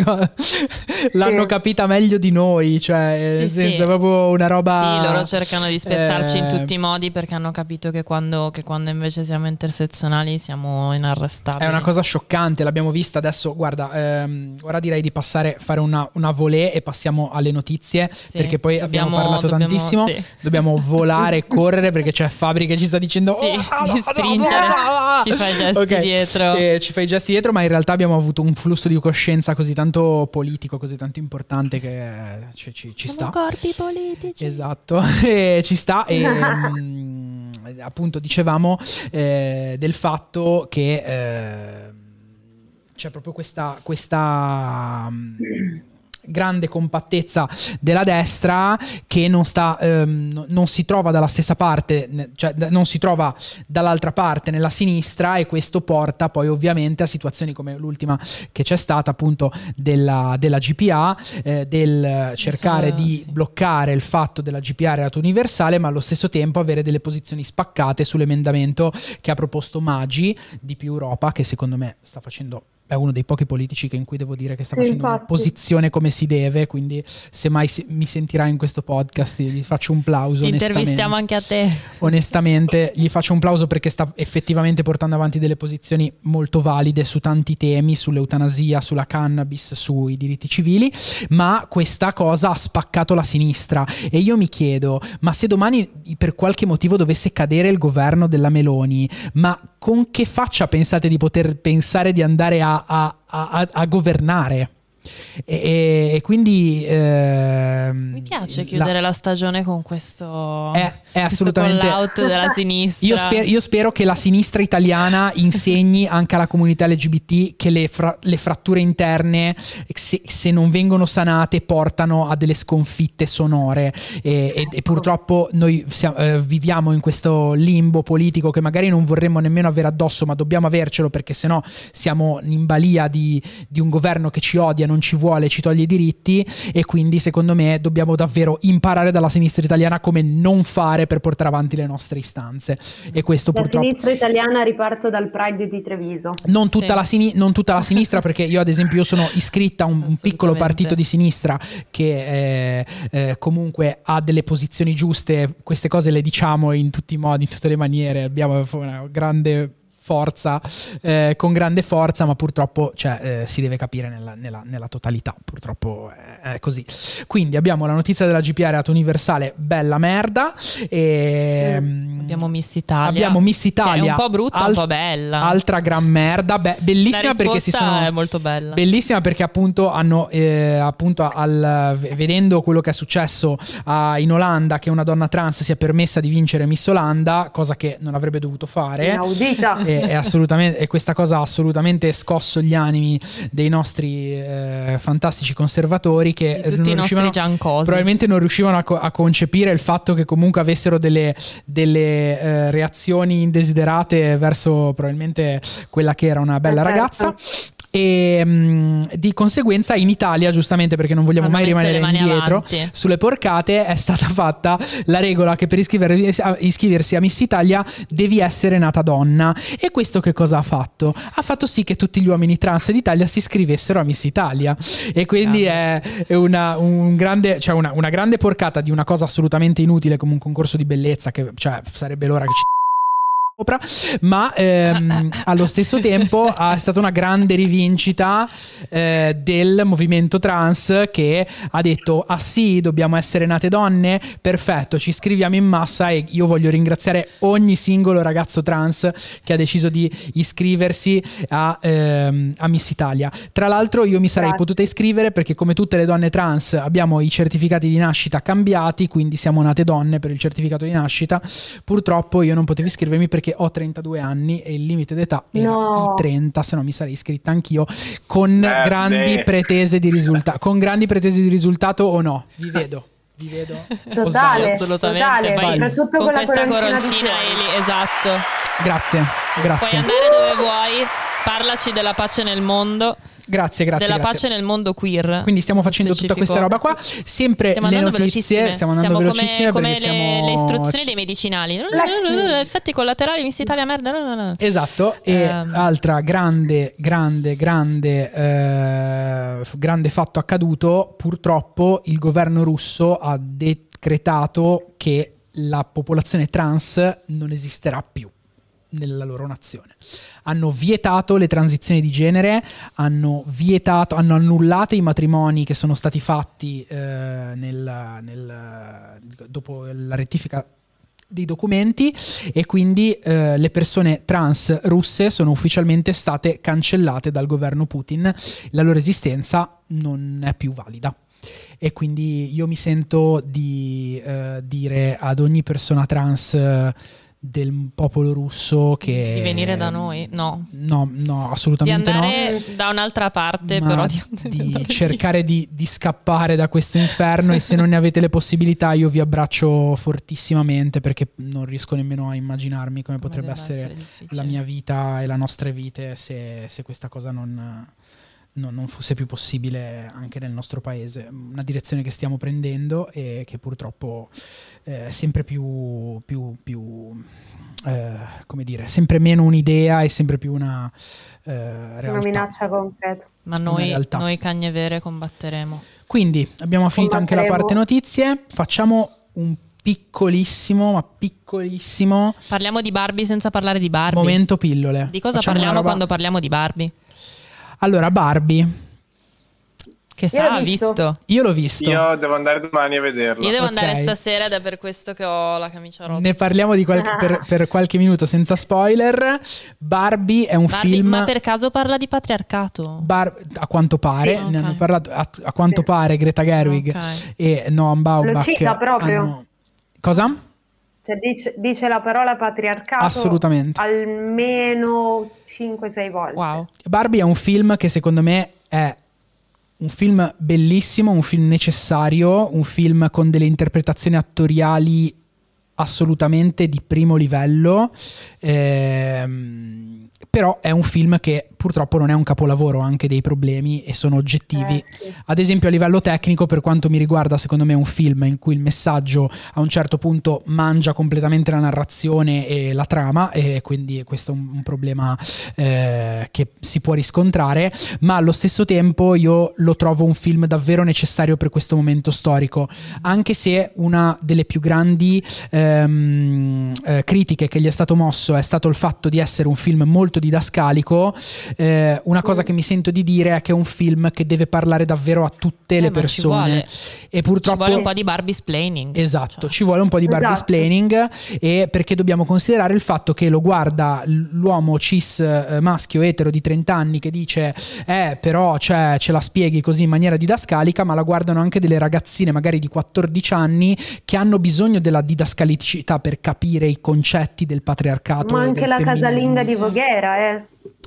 Speaker 2: l'hanno capita meglio di noi, cioè, sì, nel senso sì. è proprio una roba...
Speaker 1: Sì, loro cercano di spezzarci eh... in tutti i modi perché hanno capito che quando, che quando invece siamo intersezionali siamo inarrestabili.
Speaker 2: È una cosa scioccante, l'abbiamo vista adesso, guarda, ehm, ora direi di passare, fare una, una volée e passiamo alle notizie sì, perché poi dobbiamo, abbiamo parlato dobbiamo, tantissimo. Sì. Dobbiamo volare e correre perché c'è Fabri che ci sta dicendo
Speaker 1: sì, oh, di stringere, ci fai i gesti okay. dietro.
Speaker 2: Eh, ci fai i gesti dietro, ma in realtà abbiamo avuto un flusso di coscienza così tanto politico, così tanto importante che ci, ci, ci sta.
Speaker 1: corpi politici.
Speaker 2: Esatto, e ci sta e mh, appunto dicevamo eh, del fatto che eh, c'è proprio questa, questa grande compattezza della destra che non, sta, ehm, non si trova dalla stessa parte, cioè non si trova dall'altra parte nella sinistra e questo porta poi ovviamente a situazioni come l'ultima che c'è stata appunto della, della GPA, eh, del cercare Sono, di sì. bloccare il fatto della GPA reato universale ma allo stesso tempo avere delle posizioni spaccate sull'emendamento che ha proposto Maggi di più Europa che secondo me sta facendo è uno dei pochi politici in cui devo dire che sta sì, facendo infatti. un'opposizione come si deve, quindi se mai si, mi sentirà in questo podcast gli faccio un plauso.
Speaker 1: Intervistiamo anche a te.
Speaker 2: Onestamente gli faccio un plauso perché sta effettivamente portando avanti delle posizioni molto valide su tanti temi, sull'eutanasia, sulla cannabis, sui diritti civili, ma questa cosa ha spaccato la sinistra e io mi chiedo, ma se domani per qualche motivo dovesse cadere il governo della Meloni, ma con che faccia pensate di poter pensare di andare a, a, a, a governare? E, e quindi
Speaker 1: eh, mi piace chiudere la, la, stagione con questo,
Speaker 2: è, è assolutamente
Speaker 1: out della sinistra.
Speaker 2: Io, sper, io, spero che la sinistra italiana insegni anche alla comunità LGBT che le, fra, le fratture interne, se, se, non vengono sanate, portano a delle sconfitte sonore. E, e, e purtroppo noi siamo, eh, viviamo in questo limbo politico che magari non vorremmo nemmeno avere addosso, ma dobbiamo avercelo perché sennò siamo in balia di, di un governo che ci odia, non ci vuole, ci toglie i diritti e quindi secondo me dobbiamo davvero imparare dalla sinistra italiana come non fare per portare avanti le nostre istanze. E questo
Speaker 3: la
Speaker 2: purtroppo...
Speaker 3: sinistra italiana riparto dal Pride di Treviso.
Speaker 2: Non tutta, sì. la, sini- non tutta la sinistra perché io ad esempio io sono iscritta a un, un piccolo partito di sinistra che eh, eh, comunque ha delle posizioni giuste, queste cose le diciamo in tutti i modi, in tutte le maniere, abbiamo una grande forza, eh, con grande forza, ma purtroppo cioè, eh, si deve capire nella, nella, nella totalità, purtroppo è, è, così. Quindi abbiamo la notizia della GPA reato universale, bella merda. E,
Speaker 1: mm. abbiamo Miss Italia.
Speaker 2: Abbiamo Miss Italia.
Speaker 1: un po' brutta, al- un po' bella.
Speaker 2: Altra gran merda, Be- bellissima perché si sono...
Speaker 1: è molto bella.
Speaker 2: Bellissima perché appunto hanno, eh, appunto al, vedendo quello che è successo a, in Olanda, che una donna trans sia permessa di vincere Miss Olanda, cosa che non avrebbe dovuto fare.
Speaker 3: Inaudita.
Speaker 2: E, assolutamente, e questa cosa ha assolutamente scosso gli animi dei nostri eh, fantastici conservatori che
Speaker 1: non riuscivano,
Speaker 2: probabilmente non riuscivano a, co- a, concepire il fatto che comunque avessero delle, delle eh, reazioni indesiderate verso probabilmente quella che era una bella eh, certo. ragazza e mh, di conseguenza in Italia, giustamente perché non vogliamo Hanno mai rimanere indietro, avanti. sulle porcate è stata fatta la regola che per iscriversi a, iscriversi a Miss Italia devi essere nata donna. E questo che cosa ha fatto? Ha fatto sì che tutti gli uomini trans d'Italia si iscrivessero a Miss Italia. E quindi è, è una, un grande, cioè una, una grande porcata di una cosa assolutamente inutile come un concorso di bellezza, che cioè, sarebbe l'ora che ci sopra, ma ehm, allo stesso tempo è stata una grande rivincita eh, del movimento trans che ha detto ah sì dobbiamo essere nate donne? Perfetto ci iscriviamo in massa e io voglio ringraziare ogni singolo ragazzo trans che ha deciso di iscriversi a, ehm, a Miss Italia. Tra l'altro io mi sarei Grazie. potuta iscrivere perché come tutte le donne trans abbiamo i certificati di nascita cambiati quindi siamo nate donne per il certificato di nascita. Purtroppo io non potevo iscrivermi perché perché ho 32 anni e il limite d'età era no. i 30, se no mi sarei iscritta anch'io con eh, grandi beh. pretese di risultato. Con grandi pretese di risultato o no? Vi vedo. Vi vedo.
Speaker 3: Totale, assolutamente. Totale.
Speaker 1: Con, con questa coroncina, Eli, esatto.
Speaker 2: Grazie, grazie.
Speaker 1: Puoi andare dove vuoi, parlaci della pace nel mondo.
Speaker 2: Grazie, grazie.
Speaker 1: Della
Speaker 2: grazie.
Speaker 1: pace nel mondo queer.
Speaker 2: Quindi stiamo facendo specifico. tutta questa roba qua. Sempre stiamo le notizie, stiamo andando siamo velocissime come, come le,
Speaker 1: le, istruzioni dei medicinali. Effetti collaterali, Miss Italia, merda.
Speaker 2: Esatto. E um. altra grande, grande, grande, eh, grande fatto accaduto. Purtroppo il governo russo ha decretato che la popolazione trans non esisterà più nella loro nazione. Hanno vietato le transizioni di genere, hanno vietato, hanno annullato i matrimoni che sono stati fatti eh, nel, nel, dopo la rettifica dei documenti e quindi eh, le persone trans russe sono ufficialmente state cancellate dal governo Putin, la loro esistenza non è più valida. E quindi io mi sento di eh, dire ad ogni persona trans del popolo russo che...
Speaker 1: Di venire da noi? No.
Speaker 2: No, no,
Speaker 1: Di
Speaker 2: assolutamente no.
Speaker 1: andare da un'altra parte, però di,
Speaker 2: di cercare di, di scappare da questo inferno e se non ne avete le possibilità io vi abbraccio fortissimamente perché non riesco nemmeno a immaginarmi come
Speaker 1: Come
Speaker 2: potrebbe essere
Speaker 1: difficile.
Speaker 2: la mia vita e la nostre vite se, se questa cosa non, non- non fosse più possibile anche nel nostro paese. Una direzione che stiamo prendendo e che purtroppo eh, è sempre più, più, più eh, come dire, sempre meno un'idea e sempre più una eh,
Speaker 3: Una
Speaker 2: realtà.
Speaker 3: minaccia concreta.
Speaker 1: Ma
Speaker 2: Una
Speaker 1: noi, noi cagne vere combatteremo.
Speaker 2: Quindi abbiamo finito anche la parte notizie, facciamo un piccolissimo, ma piccolissimo
Speaker 1: Parliamo di Barbie senza parlare di Barbie.
Speaker 2: momento pillole.
Speaker 1: Di cosa
Speaker 2: Facciamo
Speaker 1: parliamo
Speaker 2: una roba-
Speaker 1: quando parliamo di Barbie?
Speaker 2: Allora, Barbie,
Speaker 1: Che sa,
Speaker 3: l'ho
Speaker 1: ha
Speaker 3: visto.
Speaker 1: visto.
Speaker 2: io l'ho visto.
Speaker 4: Io devo andare domani a vederlo.
Speaker 1: Io devo
Speaker 2: Ok.
Speaker 1: andare stasera ed è per questo che ho la camicia rotta.
Speaker 2: Ne parliamo di qualche- per, per qualche minuto senza spoiler. Barbie è un
Speaker 1: Barbie-
Speaker 2: film...
Speaker 1: Ma per caso parla di patriarcato?
Speaker 2: Bar- a quanto pare,
Speaker 1: Sì,
Speaker 2: ne
Speaker 1: ok.
Speaker 2: hanno parlato, a, a quanto
Speaker 3: Sì.
Speaker 2: pare Greta Gerwig
Speaker 1: Ok.
Speaker 2: e Noam Baumbach
Speaker 3: Lo cita proprio.
Speaker 2: hanno- Cosa?
Speaker 3: Cioè, dice, dice la parola patriarcato
Speaker 2: Assolutamente.
Speaker 3: almeno 5-6 volte.
Speaker 1: Wow.
Speaker 2: Barbie è un film che secondo me è un film bellissimo, un film necessario, un film con delle interpretazioni attoriali assolutamente di primo livello. ehm, però è un film che purtroppo non è un capolavoro, ha anche dei problemi e sono oggettivi.
Speaker 3: Eh.
Speaker 2: Ad esempio, a livello tecnico, per quanto mi riguarda, secondo me è un film in cui il messaggio a un certo punto mangia completamente la narrazione e la trama, e quindi questo è un, un problema eh, che si può riscontrare. Ma allo stesso tempo, io lo trovo un film davvero necessario per questo momento storico, anche se una delle più grandi ehm, eh, critiche che gli è stato mosso è stato il fatto di essere un film molto didascalico. eh, una cosa che mi sento di dire è che è un film che deve parlare davvero a tutte
Speaker 1: Eh,
Speaker 2: le
Speaker 1: ci
Speaker 2: persone e
Speaker 1: Ci
Speaker 2: purtroppo
Speaker 1: vuole un po' di Barbie splaining.
Speaker 2: Esatto,
Speaker 1: Cioè,
Speaker 2: ci vuole un po' di Barbie
Speaker 3: Esatto.
Speaker 2: splaining e perché dobbiamo considerare il fatto che lo guarda l'uomo cis eh, maschio etero di 30 anni che dice eh però cioè, ce la spieghi così in maniera didascalica ma la guardano anche delle ragazzine magari di 14 anni che hanno bisogno della didascalicità per capire i concetti del patriarcato
Speaker 3: Ma
Speaker 2: e
Speaker 3: anche
Speaker 2: del
Speaker 3: la
Speaker 2: femminismo.
Speaker 3: casalinga di
Speaker 1: Sì.
Speaker 3: Voghera, eh.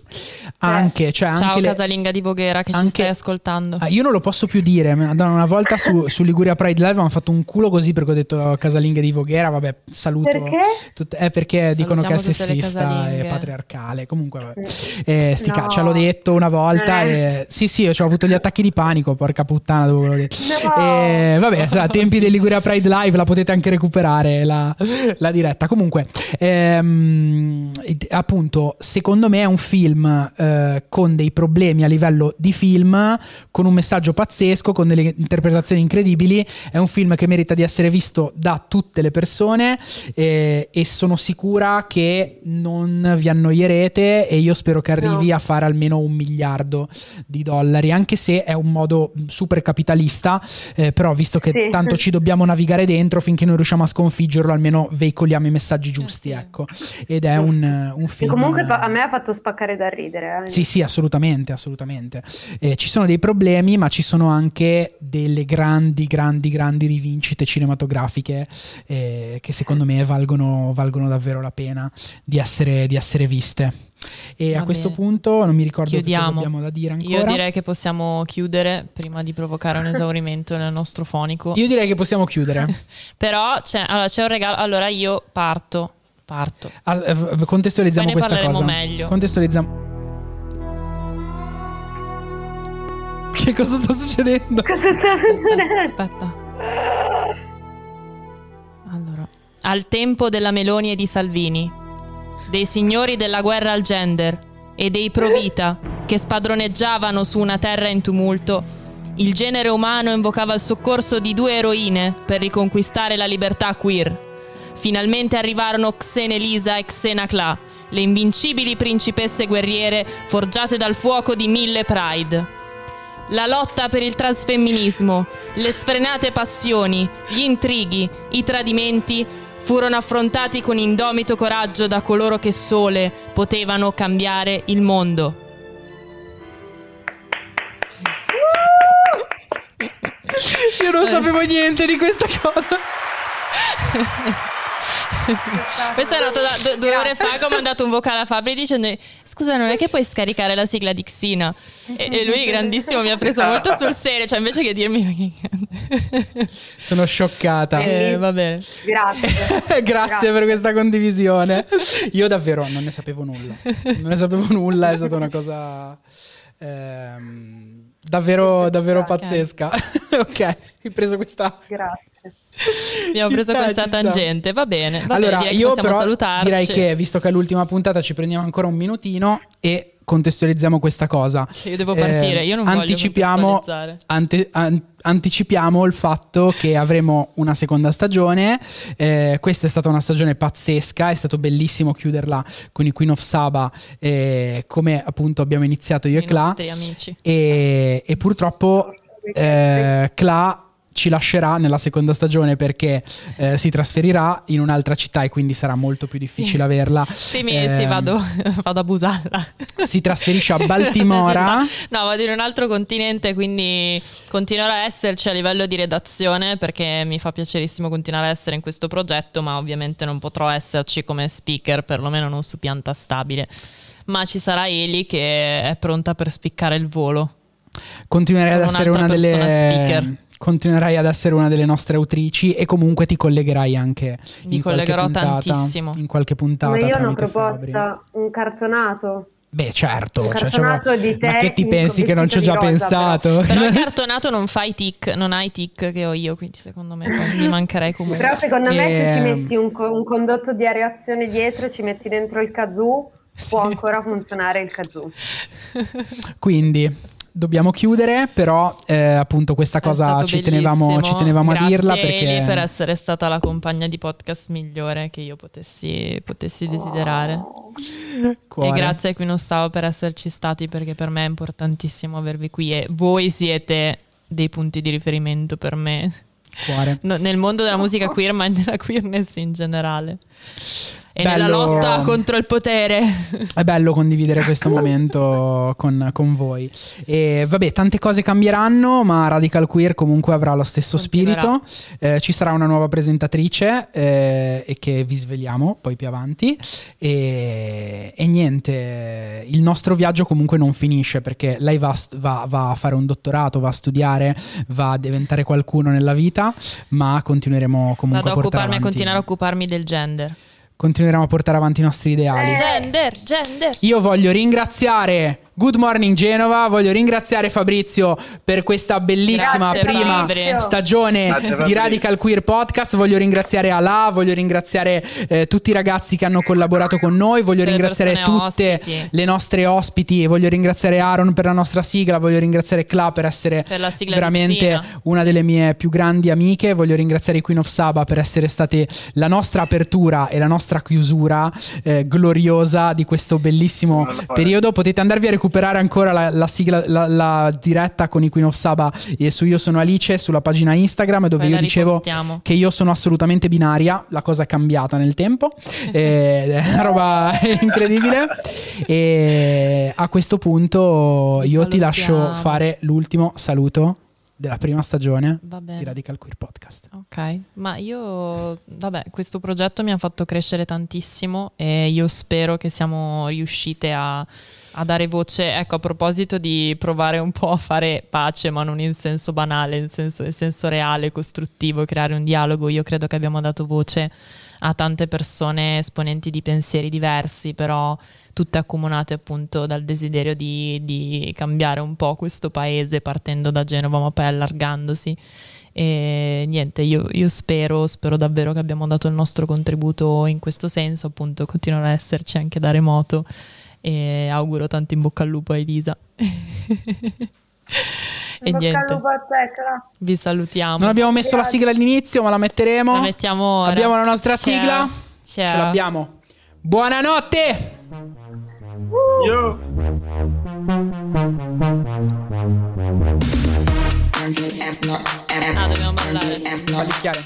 Speaker 2: Anche, cioè,
Speaker 1: Ciao
Speaker 2: anche le-
Speaker 1: casalinga di Voghera che ci
Speaker 2: anche-
Speaker 1: stai ascoltando.
Speaker 2: Ah, io non lo posso più dire. Madonna, Una volta su, su Liguria Pride Live hanno fatto un culo così perché ho detto casalinghe di Voghera. Vabbè, saluto.
Speaker 3: Perché?
Speaker 2: tut- è perché dicono che è sessista e patriarcale. Comunque, vabbè. Eh, sti
Speaker 3: No.
Speaker 2: l'ho detto una volta.
Speaker 3: Eh.
Speaker 2: E... Sì, sì, ho avuto gli attacchi di panico. Porca puttana, dopo l'ho detto.
Speaker 3: No.
Speaker 2: E, vabbè, sa, tempi del Liguria Pride Live la potete anche recuperare la, la diretta. Comunque, ehm, appunto, secondo me è un film eh, con dei problemi a livello di film, con un messaggio pazzesco, con delle interpretazioni incredibili. È un film che merita di essere visto da tutte le persone eh, e sono sicura che non vi annoierete e io spero che arrivi
Speaker 3: No.
Speaker 2: a fare almeno un miliardo di dollari, anche se è un modo super capitalista, eh, però visto che
Speaker 3: Sì.
Speaker 2: tanto ci dobbiamo navigare dentro finché non riusciamo a sconfiggerlo, almeno veicoliamo i messaggi giusti, ecco. Ed è un, un
Speaker 3: E
Speaker 2: film...
Speaker 3: comunque a me ha fatto spaccare da ridere. Eh.
Speaker 2: Sì, sì, assolutamente, assolutamente. Eh, ci sono dei problemi, ma ci sono anche delle grandi, grandi, grandi rivincite cinematografiche eh, che secondo me valgono, valgono davvero la pena di essere, di essere viste. E
Speaker 1: Va
Speaker 2: a questo
Speaker 1: bene.
Speaker 2: punto non mi ricordo che
Speaker 1: Chiudiamo.
Speaker 2: cosa abbiamo da dire ancora.
Speaker 1: Io direi che possiamo chiudere prima di provocare un esaurimento nel nostro fonico.
Speaker 2: Io direi che possiamo chiudere.
Speaker 1: Però c'è, allora, c'è un regalo. Allora io parto. Parto.
Speaker 2: Ah, contestualizziamo
Speaker 1: Poi ne
Speaker 2: questa cosa.
Speaker 1: meglio.
Speaker 2: Contestualizziamo. Che cosa sta succedendo?
Speaker 3: Cosa sta succedendo?
Speaker 1: Aspetta. Allora. Al tempo della Meloni e di Salvini, dei signori della guerra al gender e dei provita che spadroneggiavano su una terra in tumulto, il genere umano invocava il soccorso di due eroine per riconquistare la libertà queer. Finalmente arrivarono Xenelisa e Xenacla, le invincibili principesse guerriere forgiate dal fuoco di mille Pride. La lotta per il transfemminismo, le sfrenate passioni, gli intrighi, i tradimenti furono affrontati con indomito coraggio da coloro che sole potevano cambiare il mondo.
Speaker 2: Io non sapevo niente di questa cosa.
Speaker 1: Questo è nato da, due, due ore fa che ho mandato un vocale a Fabri dicendo scusa non è che puoi scaricare la sigla di Xina? E, e lui grandissimo mi ha preso molto sul serio cioè invece che dirmi
Speaker 2: sono scioccata.
Speaker 1: Eh, va bene
Speaker 3: grazie.
Speaker 2: Grazie, grazie per questa condivisione. Io davvero non ne sapevo nulla. Non ne sapevo nulla è stata una cosa ehm, davvero davvero pazzesca. Ok hai preso questa
Speaker 3: grazie
Speaker 1: Abbiamo
Speaker 2: Ci
Speaker 1: preso
Speaker 2: sta,
Speaker 1: questa
Speaker 2: ci sta.
Speaker 1: tangente, va bene. Va
Speaker 2: allora,
Speaker 1: bene,
Speaker 2: io però
Speaker 1: salutarci.
Speaker 2: direi che visto che è l'ultima puntata ci prendiamo ancora un minutino e contestualizziamo questa cosa.
Speaker 1: Io devo partire, io non
Speaker 2: anticipiamo, ante- an- anticipiamo il fatto che avremo una seconda stagione. Eh, questa è stata una stagione pazzesca, è stato bellissimo chiuderla con i Queen of Saba, eh, come appunto abbiamo iniziato io e
Speaker 1: I
Speaker 2: Cla.
Speaker 1: nostri amici.
Speaker 2: E, e purtroppo eh, Cla ci lascerà nella seconda stagione perché eh, si trasferirà in un'altra città e quindi sarà molto più difficile averla.
Speaker 1: Sì, mi,
Speaker 2: Ehm,
Speaker 1: sì, vado, vado a Busalla.
Speaker 2: Si trasferisce a Baltimora.
Speaker 1: No, vado in un altro continente, quindi continuerò a esserci a livello di redazione perché mi fa piacerissimo continuare a essere in questo progetto, ma ovviamente non potrò esserci come speaker, perlomeno non su pianta stabile. Ma ci sarà Eli che è pronta per spiccare il volo.
Speaker 2: Continuerai ad essere una delle
Speaker 1: speaker.
Speaker 2: Continuerai ad essere una delle nostre autrici e comunque ti collegherai anche
Speaker 1: Mi
Speaker 2: in qualche
Speaker 1: collegherò
Speaker 2: puntata,
Speaker 1: tantissimo.
Speaker 2: in qualche puntata
Speaker 3: Ma io ho una
Speaker 2: tramite Fabri.
Speaker 3: proposta, un cartonato.
Speaker 2: Beh, certo,
Speaker 3: Un
Speaker 2: cioè,
Speaker 3: cartonato di te
Speaker 2: ma che ti pensi che non ci ho già
Speaker 3: rosa,
Speaker 2: pensato?
Speaker 1: Però il cartonato non fa i tic, non ha i tic che ho io, quindi secondo me mi mancherei comunque.
Speaker 3: Però secondo me se ci
Speaker 2: Ehm.
Speaker 3: metti un, un condotto di areazione dietro, ci metti dentro il kazoo, può ancora funzionare il kazoo.
Speaker 2: Quindi dobbiamo chiudere, però eh, appunto questa
Speaker 1: È
Speaker 2: cosa ci tenevamo, ci tenevamo a
Speaker 1: Grazie,
Speaker 2: dirla
Speaker 1: Eli,
Speaker 2: perché
Speaker 1: per essere stata la compagna di podcast migliore che io potessi, potessi desiderare.
Speaker 2: cuore.
Speaker 1: E grazie a Queen of Stavo per esserci stati perché per me è importantissimo avervi qui e voi siete dei punti di riferimento per me
Speaker 2: cuore.
Speaker 1: No, nel mondo della musica queer ma nella queerness in generale. E nella
Speaker 2: Bello.
Speaker 1: lotta contro il potere.
Speaker 2: È bello condividere questo momento con, con voi. E vabbè, tante cose cambieranno, ma Radical Queer comunque avrà lo stesso
Speaker 1: Continuerà.
Speaker 2: spirito. Eh, ci sarà una nuova presentatrice eh, e che vi sveliamo poi più avanti. E, e niente, il nostro viaggio comunque non finisce perché lei va, va- va a fare un dottorato, va a studiare, va a diventare qualcuno nella vita, ma continueremo comunque
Speaker 1: Vado a
Speaker 2: a
Speaker 1: occuparmi,
Speaker 2: avanti.
Speaker 1: continuare a occuparmi del gender.
Speaker 2: Continueremo a portare avanti i nostri ideali.
Speaker 3: Eh.
Speaker 1: Gender, gender.
Speaker 2: Io voglio ringraziare Good Morning Genova, voglio ringraziare Fabrizio per questa bellissima
Speaker 1: Grazie,
Speaker 2: prima
Speaker 1: Fabri.
Speaker 2: stagione
Speaker 4: Grazie,
Speaker 2: di. Radical Queer Podcast, voglio ringraziare Ala, voglio ringraziare eh, tutti i ragazzi che hanno collaborato con noi, voglio
Speaker 1: Tutte le
Speaker 2: ringraziare tutte
Speaker 1: ospiti.
Speaker 2: le nostre ospiti, voglio ringraziare Aaron per la nostra sigla, voglio ringraziare Cla per essere
Speaker 1: Per
Speaker 2: veramente una delle mie più grandi amiche, voglio ringraziare i Queen of Saba per essere state la nostra apertura e la nostra chiusura eh, gloriosa di questo bellissimo periodo. Potete andarvi a recuperare ancora la, la sigla, la, la diretta con of Saba e su Io sono Alice sulla pagina Instagram dove
Speaker 1: Poi
Speaker 2: io dicevo che io sono assolutamente binaria, la cosa è cambiata nel tempo, è una roba incredibile. E a questo punto
Speaker 1: Vi
Speaker 2: io ti lascio
Speaker 1: salutiamo.
Speaker 2: fare l'ultimo saluto della prima stagione di. Radical Queer Podcast.
Speaker 1: Ok, ma io, vabbè, questo progetto mi ha fatto crescere tantissimo e io spero che siamo riuscite a, a dare voce, ecco, a proposito di provare un po' a fare pace, ma non in senso banale, in senso, in senso reale, costruttivo, creare un dialogo, io credo che abbiamo dato voce a tante persone esponenti di pensieri diversi, però tutte accomunate appunto dal desiderio di, di cambiare un po' questo paese partendo da Genova ma poi allargandosi. E niente, io, io spero, spero davvero che abbiamo dato il nostro contributo in questo senso, appunto continuerà a esserci anche da remoto e auguro tanto in bocca al lupo a Elisa. e
Speaker 3: Bocca al
Speaker 1: niente,
Speaker 3: lupo a te, Cla.
Speaker 1: vi salutiamo.
Speaker 2: Non abbiamo messo la sigla all'inizio, ma la metteremo.
Speaker 1: La mettiamo ora.
Speaker 2: Abbiamo la nostra
Speaker 1: Ciao.
Speaker 2: sigla.
Speaker 1: Ciao.
Speaker 2: Ce l'abbiamo. Buonanotte!
Speaker 4: Io.
Speaker 1: Ah, dobbiamo ballare.
Speaker 2: Fa picchiare.